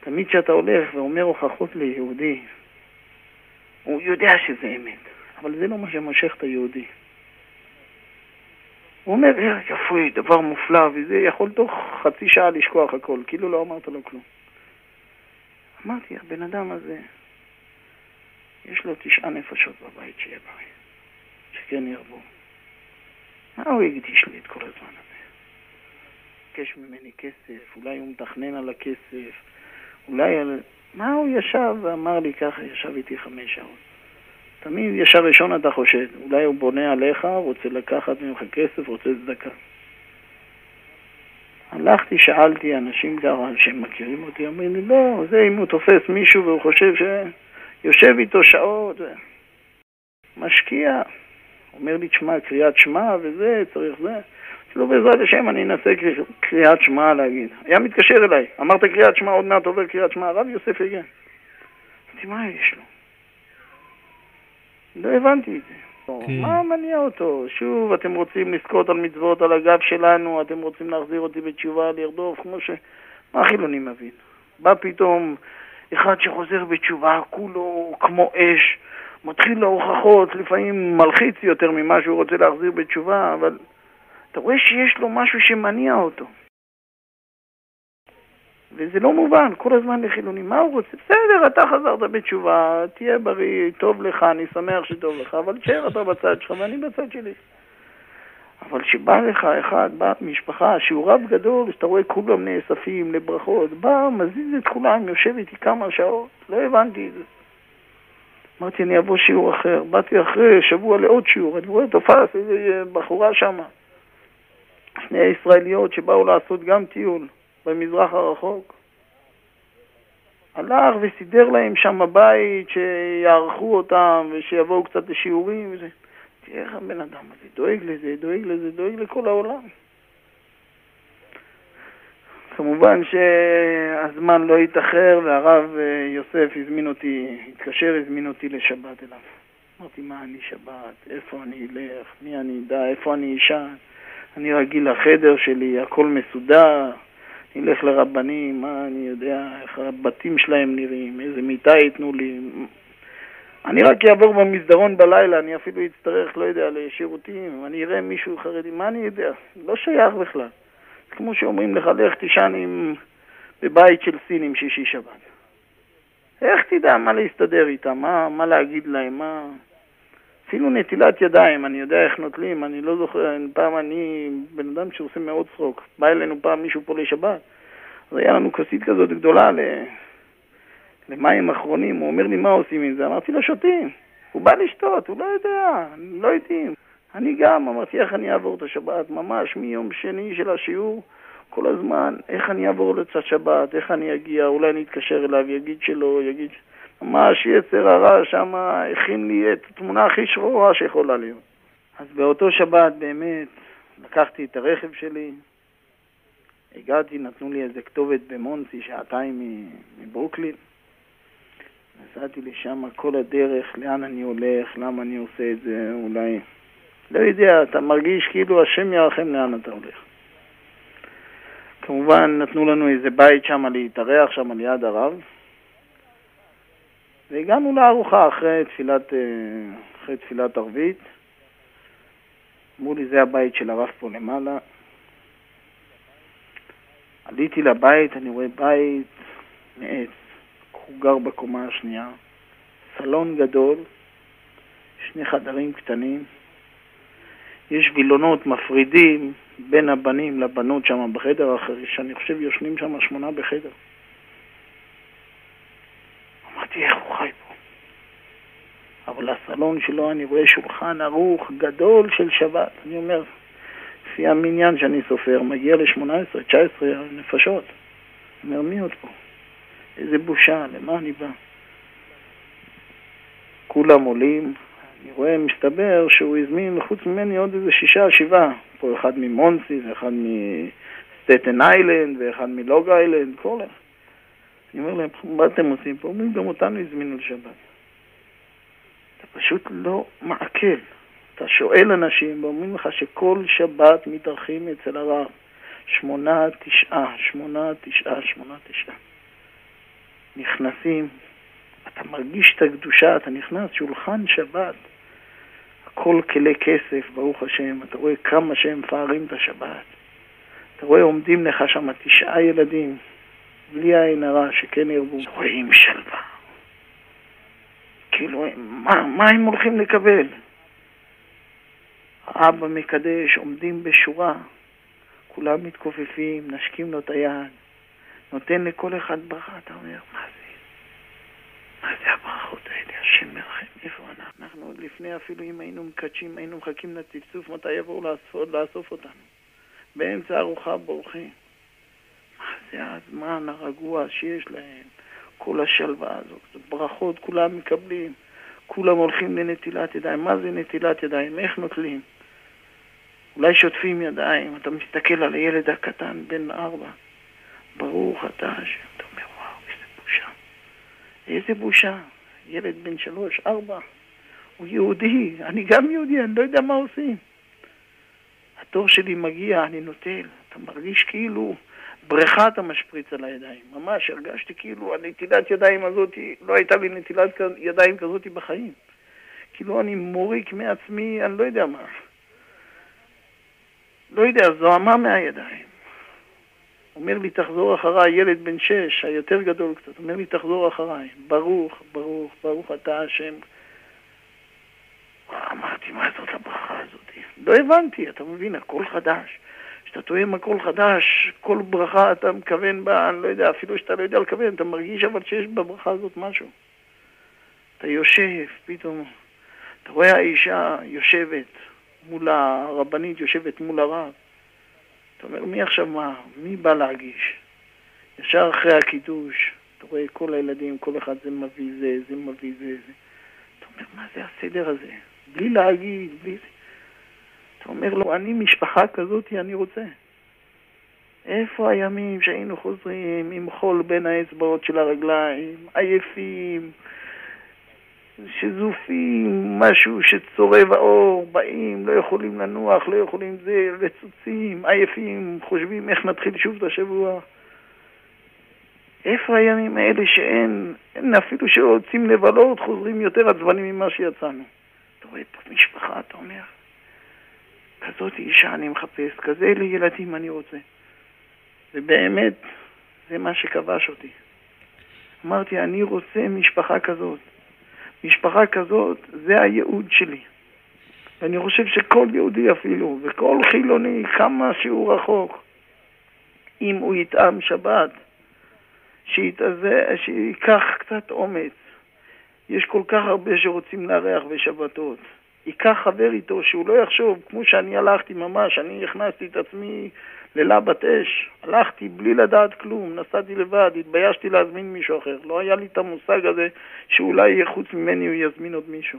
תמיד כשאתה הולך ואומר הוכחות ליהודי, הוא יודע שזה אמת, אבל זה לא מה שמושך את היהודי. הוא אומר, אה, יפוי, דבר מופלא, וזה יכול תוך חצי שעה לשכוח הכל, כאילו לא אמרת לו כלום. אמרתי, הבן אדם הזה, יש לו תשעה נפשות בבית שיהיה בריא, שכן ירבו. מה הוא הקדיש לי את כל הזמן הזה? ביקש ממני כסף, אולי הוא מתכנן על הכסף, אולי על... מה הוא ישב ואמר לי ככה, ישב איתי חמש שעות. תמיד ישר ראשון אתה חושד, אולי הוא בונה עליך, רוצה לקחת ממך כסף, רוצה צדקה. הלכתי, שאלתי אנשים ככה שהם מכירים אותי, אומרים לי, לא, זה אם הוא תופס מישהו והוא חושב שיושב איתו שעות. משקיע. אומר לי, תשמע, קריאת שמע וזה, צריך זה. לו, בעזרת השם אני אנסה קר- קריאת שמע להגיד. היה מתקשר אליי, אמרת קריאת שמע, עוד מעט עובר קריאת שמע, הרב יוסף יגן. אמרתי, מה יש לו? לא הבנתי את זה. כן. מה מניע אותו? שוב, אתם רוצים לזכות על מצוות על הגב שלנו, אתם רוצים להחזיר אותי בתשובה, לרדוף, כמו ש... מה החילוני מבין? בא פתאום אחד שחוזר בתשובה, כולו כמו אש, מתחיל להוכחות, לפעמים מלחיץ יותר ממה שהוא רוצה להחזיר בתשובה, אבל אתה רואה שיש לו משהו שמניע אותו. וזה לא מובן, כל הזמן לחילוני, מה הוא רוצה? בסדר, אתה חזרת בתשובה, תהיה בריא, טוב לך, אני שמח שטוב לך, אבל תשאר אתה בצד שלך ואני בצד שלי. אבל כשבא לך אחד, בת משפחה, שהוא רב גדול, שאתה רואה כולם נאספים לברכות, בא, מזיז את כולם, יושב איתי כמה שעות, לא הבנתי את זה. אמרתי, אני אבוא שיעור אחר. באתי אחרי שבוע לעוד שיעור, אני רואה תופס איזה בחורה שמה. שני ישראליות שבאו לעשות גם טיול במזרח הרחוק. הלך וסידר להם שם בית שיערכו אותם ושיבואו קצת לשיעורים וזה. תראה איך הבן אדם הזה דואג לזה, דואג לזה, דואג לכל העולם. כמובן שהזמן לא התאחר והרב אה, יוסף הזמין אותי, התקשר, הזמין אותי לשבת אליו. אמרתי, מה אני שבת? איפה אני אלך? מי אני אדע? איפה אני אשן? אני רגיל לחדר שלי, הכל מסודר. נלך לרבנים, מה אני יודע, איך הבתים שלהם נראים, איזה מיטה ייתנו לי. אני רק אעבור במסדרון בלילה, אני אפילו אצטרך, לא יודע, לשירותים, אני אראה מישהו חרדי, מה אני יודע? לא שייך בכלל. כמו שאומרים לך, לך תישן עם... בבית של סינים שישי שבת. איך תדע מה להסתדר איתם, מה, מה להגיד להם, מה... אפילו נטילת ידיים, אני יודע איך נוטלים, אני לא זוכר, פעם אני בן אדם שעושה מאוד צחוק. בא אלינו פעם מישהו פה לשבת, אז היה לנו כוסית כזאת גדולה ל... למים אחרונים, הוא אומר לי, מה עושים עם זה? אמרתי לו, שותים. הוא בא לשתות, הוא לא יודע, לא יודעים. אני גם אמרתי, איך אני אעבור את השבת? ממש מיום שני של השיעור, כל הזמן, איך אני אעבור לצד שבת, איך אני אגיע, אולי אני אתקשר אליו, יגיד שלא, יגיד... ממש יצר הרע שם הכין לי את התמונה הכי שחורה שיכולה להיות. אז באותו שבת באמת לקחתי את הרכב שלי, הגעתי, נתנו לי איזה כתובת במונסי, שעתיים מברוקלין. נסעתי לשם כל הדרך, לאן אני הולך, למה אני עושה את זה, אולי... לא יודע, אתה מרגיש כאילו השם ירחם לאן אתה הולך. כמובן, נתנו לנו איזה בית שם להתארח, שם ליד הרב. והגענו לארוחה אחרי תפילת, אה, אחרי תפילת ערבית. אמרו לי, זה הבית של הרב פה למעלה. עליתי לבית, אני רואה בית מעץ, הוא גר בקומה השנייה, סלון גדול, שני חדרים קטנים, יש וילונות מפרידים בין הבנים לבנות שם בחדר אחר, שאני חושב יושנים שם שמונה בחדר. אמרתי, איך הוא חי פה? אבל הסלון שלו אני רואה שולחן ערוך גדול של שבת. אני אומר, לפי המניין שאני סופר, מגיע ל-18, 19 נפשות. אומר, מי עוד פה? איזה בושה, למה אני בא? כולם עולים, אני רואה, מסתבר שהוא הזמין חוץ ממני עוד איזה שישה, שבעה. פה אחד ממונסי, ואחד מסטטן איילנד, ואחד מלוג איילנד, כל אחד. אני אומר להם, מה אתם עושים פה? אומרים, גם אותנו הזמינו לשבת. אתה פשוט לא מעכל. אתה שואל אנשים ואומרים לך שכל שבת מתארחים אצל הרב. שמונה, תשעה, שמונה, תשעה, שמונה, תשעה. נכנסים, אתה מרגיש את הקדושה, אתה נכנס, שולחן שבת. הכל כלי כסף, ברוך השם. אתה רואה כמה שהם מפארים את השבת. אתה רואה, עומדים לך שם תשעה ילדים. בלי עין הרע, שכן ירבו, רואים שלווה. כאילו, מה, מה הם הולכים לקבל? אבא מקדש, עומדים בשורה, כולם מתכופפים, נשקים לו את היד, נותן לכל אחד ברכה, אתה אומר, מה זה? מה זה הברכות האלה? השם מרחם, איפה אנחנו? אנחנו עוד לפני אפילו אם היינו מקדשים, היינו מחכים לצפצוף מתי יבואו לאסוף, לאסוף אותנו. באמצע ארוחה בורחים. זה הזמן הרגוע שיש להם, כל השלווה הזאת, ברכות כולם מקבלים, כולם הולכים לנטילת ידיים. מה זה נטילת ידיים? איך נוטלים? אולי שוטפים ידיים, אתה מסתכל על הילד הקטן בן ארבע, ברוך אתה השם, אתה אומר וואו, איזה בושה. איזה בושה. ילד בן שלוש, ארבע, הוא יהודי, אני גם יהודי, אני לא יודע מה עושים. התור שלי מגיע, אני נוטל, אתה מרגיש כאילו בריכה אתה משפריץ על הידיים. ממש הרגשתי כאילו הנטילת ידיים הזאת, לא הייתה לי נטילת ידיים כזאת בחיים. כאילו אני מוריק מעצמי, אני לא יודע מה. לא יודע, זוהמה מהידיים. אומר לי, תחזור אחריי, ילד בן שש, היותר גדול קצת, אומר לי, תחזור אחריי. ברוך, ברוך, ברוך אתה השם. אמרתי, מה זאת הברכה הזאת? לא הבנתי, אתה מבין, הכל חדש. כשאתה תואם הכל חדש, כל ברכה אתה מכוון בה, אני לא יודע, אפילו שאתה לא יודע לכוון, אתה מרגיש אבל שיש בברכה הזאת משהו. אתה יושב, פתאום, אתה רואה האישה יושבת מול הרבנית, יושבת מול הרב. אתה אומר, מי עכשיו מה? מי בא להגיש? ישר אחרי הקידוש, אתה רואה כל הילדים, כל אחד זה מביא זה, זה מביא זה, זה. אתה אומר, מה זה הסדר הזה? בלי להגיד, בלי זה. אתה אומר לו, אני משפחה כזאת, אני רוצה. איפה הימים שהיינו חוזרים עם חול בין האצבעות של הרגליים, עייפים, שזופים, משהו שצורב האור, באים, לא יכולים לנוח, לא יכולים זה, רצוצים, עייפים, חושבים איך נתחיל שוב את השבוע. איפה הימים האלה שאין, אין אפילו שרוצים לבלות, חוזרים יותר עצבנים ממה שיצאנו. אתה רואה פה משפחה, אתה אומר, כזאת אישה אני מחפש, כזה אלה ילדים אני רוצה. ובאמת, זה מה שכבש אותי. אמרתי, אני רוצה משפחה כזאת. משפחה כזאת, זה הייעוד שלי. ואני חושב שכל יהודי אפילו, וכל חילוני, כמה שהוא רחוק, אם הוא יטעם שבת, שיתאזה, שייקח קצת אומץ. יש כל כך הרבה שרוצים לארח בשבתות. ייקח חבר איתו, שהוא לא יחשוב, כמו שאני הלכתי ממש, אני הכנסתי את עצמי ללבת אש, הלכתי בלי לדעת כלום, נסעתי לבד, התביישתי להזמין מישהו אחר. לא היה לי את המושג הזה שאולי חוץ ממני הוא יזמין עוד מישהו.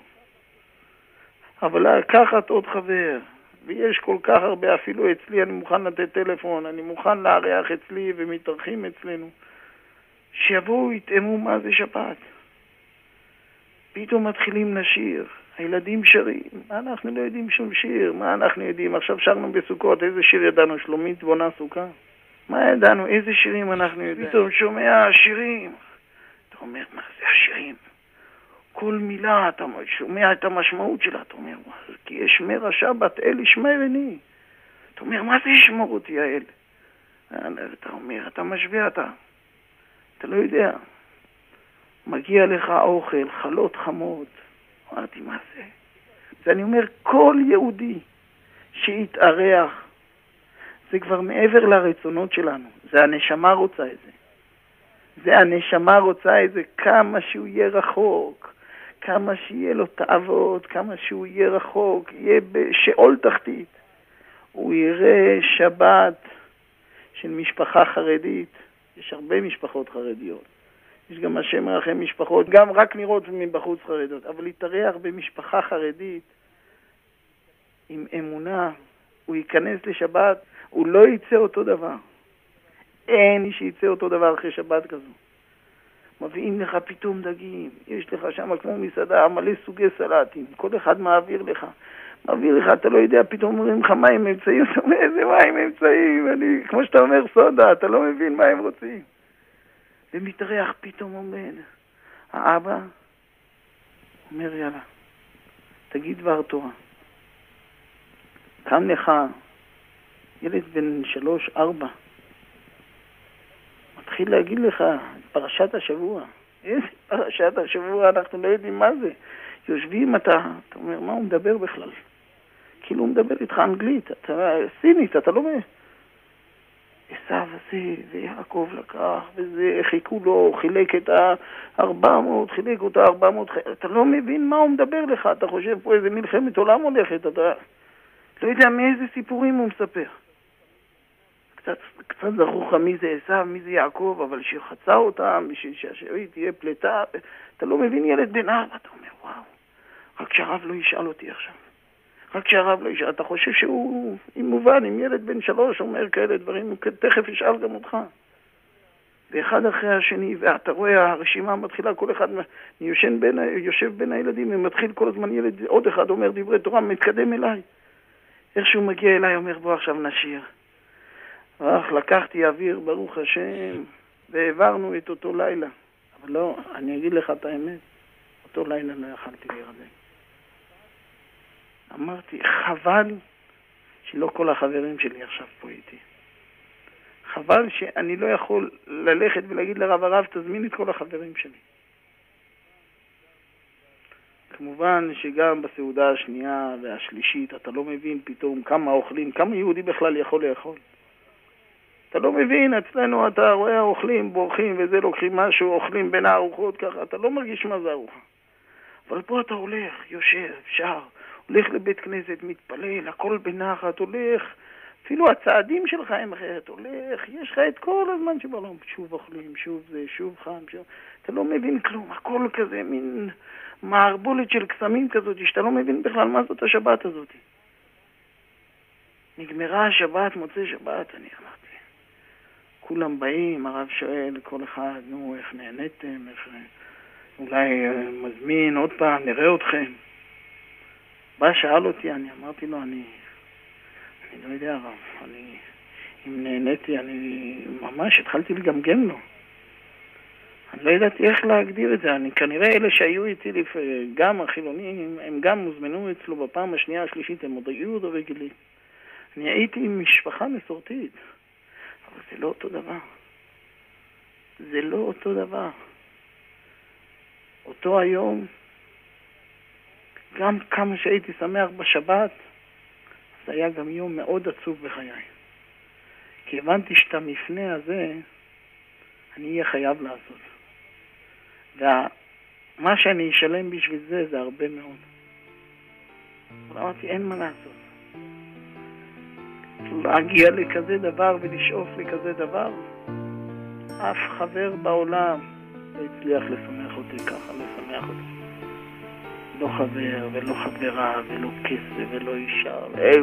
אבל לקחת עוד חבר, ויש כל כך הרבה, אפילו אצלי אני מוכן לתת טלפון, אני מוכן לארח אצלי ומתארחים אצלנו, שיבואו, יטעמו מה זה שבת. פתאום מתחילים לשיר, הילדים שרים, מה אנחנו לא יודעים שום שיר, מה אנחנו יודעים? עכשיו שרנו בסוכות, איזה שיר ידענו? שלומית בונה סוכה? מה ידענו? איזה שירים אנחנו יודעים? פתאום שומע שירים. אתה אומר, מה זה השירים? כל מילה, אתה שומע את המשמעות שלה, אתה אומר, כי ישמר השבת, אל ישמרני. אתה אומר, מה זה ישמור אותי האל? אתה אומר, אתה משווה אתה. אתה לא יודע. מגיע לך אוכל, חלות חמות. אמרתי, מה זה? ואני אומר, כל יהודי שיתארח, זה כבר מעבר לרצונות שלנו, זה הנשמה רוצה את זה. זה הנשמה רוצה את זה כמה שהוא יהיה רחוק, כמה שיהיה לו תאוות, כמה שהוא יהיה רחוק, יהיה בשאול תחתית. הוא יראה שבת של משפחה חרדית, יש הרבה משפחות חרדיות. יש גם השם מרחם משפחות, גם רק נראות מבחוץ חרדות, אבל להתארח במשפחה חרדית עם אמונה, הוא ייכנס לשבת, הוא לא יצא אותו דבר. אין מי שיצא אותו דבר אחרי שבת כזו. מביאים לך פתאום דגים, יש לך שם כמו מסעדה מלא סוגי סלטים, כל אחד מעביר לך. מעביר לך, אתה לא יודע, פתאום אומרים לך מים אמצעים, אתה אומר, איזה מים אמצעים, אני, כמו שאתה אומר סודה, אתה לא מבין מה הם רוצים. ומתארח פתאום עומד. האבא אומר, יאללה, תגיד דבר תורה. קם לך ילד בן שלוש, ארבע, מתחיל להגיד לך פרשת השבוע. איזה פרשת השבוע, אנחנו לא יודעים מה זה. יושבים אתה, אתה אומר, מה הוא מדבר בכלל? כאילו הוא מדבר איתך אנגלית, אתה סינית, אתה לא... עשיו הזה, ויעקב לקח, וזה, חיכו לו, חילק את ה-400, חילק אותה 400, אתה לא מבין מה הוא מדבר לך, אתה חושב פה איזה מלחמת עולם הולכת, אתה לא יודע מאיזה סיפורים הוא מספר. קצת, קצת זכור לך מי זה עשיו, מי זה יעקב, אבל שחצה אותם, בשביל שהשארית תהיה פלטה, אתה לא מבין ילד בן ארבע, אתה אומר, וואו, רק שהרב לא ישאל אותי עכשיו. רק שהרב לא ישאל, אתה חושב שהוא, אם מובן, אם ילד בן שלוש אומר כאלה דברים, הוא תכף ישאל גם אותך. ואחד אחרי השני, ואתה רואה, הרשימה מתחילה, כל אחד יושן בין, יושב בין הילדים ומתחיל כל הזמן ילד, עוד אחד אומר דברי תורה, מתקדם אליי. איך שהוא מגיע אליי, אומר בוא עכשיו נשיר. אך לקחתי אוויר, ברוך השם, והעברנו את אותו לילה. אבל לא, אני אגיד לך את האמת, אותו לילה לא יכלתי להירדם. אמרתי, חבל שלא כל החברים שלי עכשיו פה איתי. חבל שאני לא יכול ללכת ולהגיד לרב הרב, תזמין את כל החברים שלי. כמובן שגם בסעודה השנייה והשלישית אתה לא מבין פתאום כמה אוכלים, כמה יהודי בכלל יכול לאכול. אתה לא מבין, אצלנו אתה רואה אוכלים, בורחים וזה, לוקחים משהו, אוכלים בין הארוחות ככה, אתה לא מרגיש מה זה ארוחה. אבל פה אתה הולך, יושב, שר, הולך לבית כנסת, מתפלל, הכל בנחת, הולך, אפילו הצעדים שלך הם אחרת, הולך, יש לך את כל הזמן שבעולם, שוב אוכלים, שוב זה, שוב חם, שוב... אתה לא מבין כלום, הכל כזה, מין מערבולת של קסמים כזאת, שאתה לא מבין בכלל מה זאת השבת הזאת. נגמרה השבת, מוצאי שבת, אני אמרתי. כולם באים, הרב שואל כל אחד, נו, איך נהניתם, איך... אולי אה, מזמין עוד פעם, נראה אתכם. בא, שאל אותי, אני אמרתי לו, אני, אני לא יודע, הרב, אני, אם נהניתי, אני ממש התחלתי לגמגם לו. אני לא ידעתי איך להגדיר את זה, אני כנראה אלה שהיו איתי, לפ... גם החילונים, הם גם הוזמנו אצלו בפעם השנייה, השלישית, הם עוד היו עוד רגילים. אני הייתי עם משפחה מסורתית, אבל זה לא אותו דבר. זה לא אותו דבר. אותו היום, גם כמה שהייתי שמח בשבת, זה היה גם יום מאוד עצוב בחיי. כי הבנתי שאת המפנה הזה אני אהיה חייב לעשות. ומה שאני אשלם בשביל זה, זה הרבה מאוד. אבל אמרתי, אין מה לעשות. להגיע לכזה דבר ולשאוף לכזה דבר, אף חבר בעולם לא הצליח לשמח אותי ככה, לשמח אותי. לא חבר ולא חברה ולא כסף ולא אישה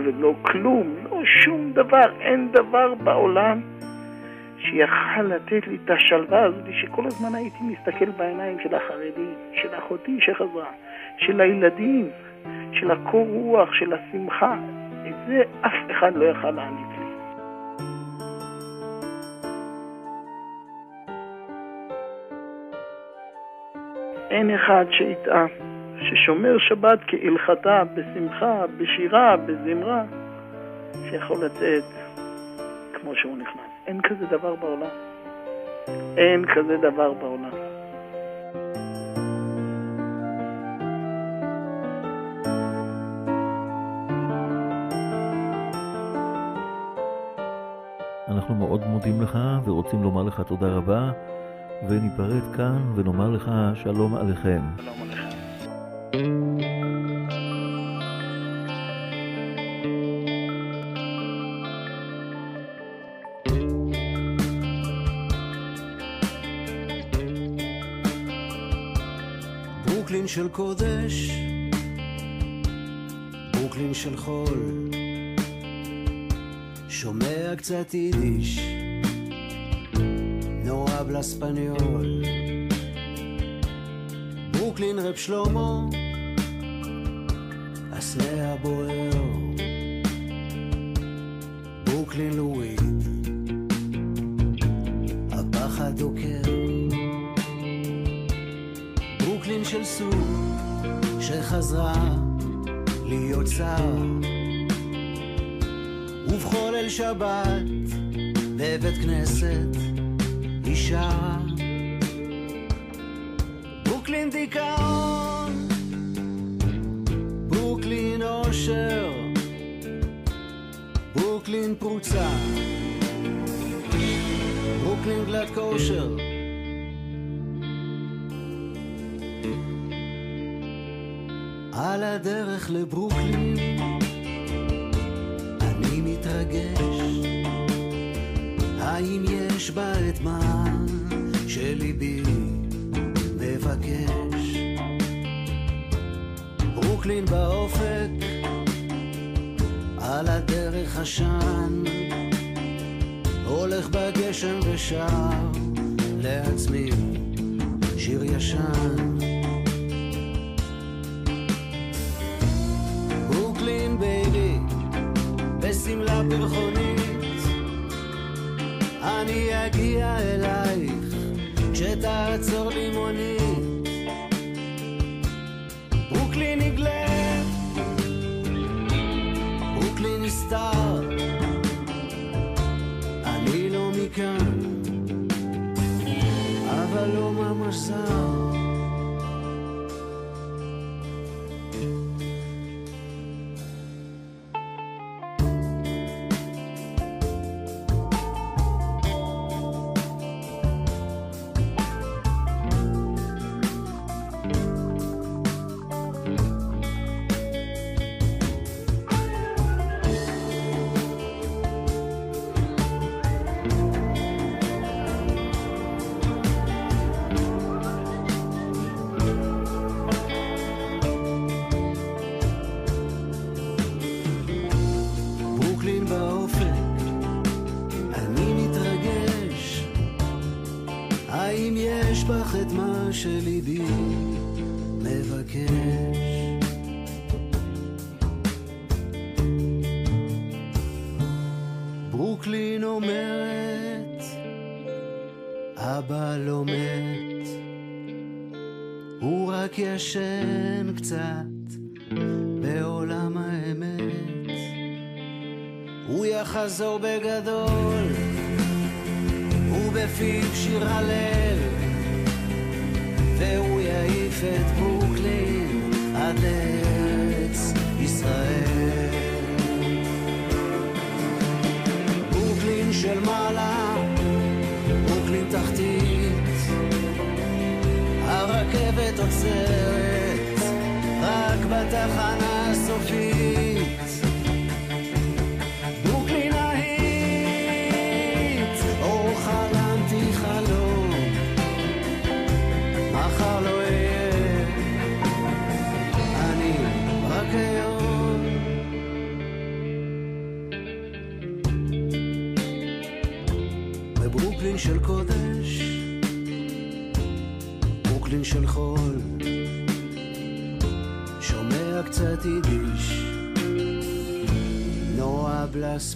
ולא כלום, לא שום דבר, אין דבר בעולם שיכל לתת לי את השלווה הזאת שכל הזמן הייתי מסתכל בעיניים של החרדים, של אחותי שחזרה, של הילדים, של הקור רוח, של השמחה. את זה אף אחד לא יכל להעניק. אין אחד שיטעה, ששומר שבת כהלכתה, בשמחה, בשירה, בזמרה, שיכול לצאת כמו שהוא נכנס. אין כזה דבר בעולם. אין כזה דבר בעולם. אנחנו מאוד מודים לך ורוצים לומר לך תודה רבה, וניפרד כאן ונאמר לך שלום עליכם. שלום עליכם. ברוקלין של קודש, ברוקלין של חול, שומע קצת יידיש, habla español. ברוקלין רב שלמה, הסנה הבוער, ברוקלין לואי, הפחד דוקר. ברוקלין של סוג שחזרה להיות שר. ובכל ליל שבת בבית כנסת היא שרה ברוקלין דיכאון אושר ברוקלין פרוצה. ברוקלין גלת כושר. על הדרך לברוקלין אני מתרגש. האם יש בה את מה שליבי מבקש? ברוקלין באופק עשן הולך בגשם ושר לעצמי שיר ישן. ברוקלין baby, בשמלה פרחונית, אני אגיע אלייך כשתעצור לי מונית. לא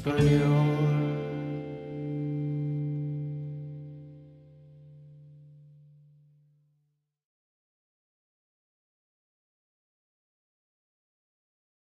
קצת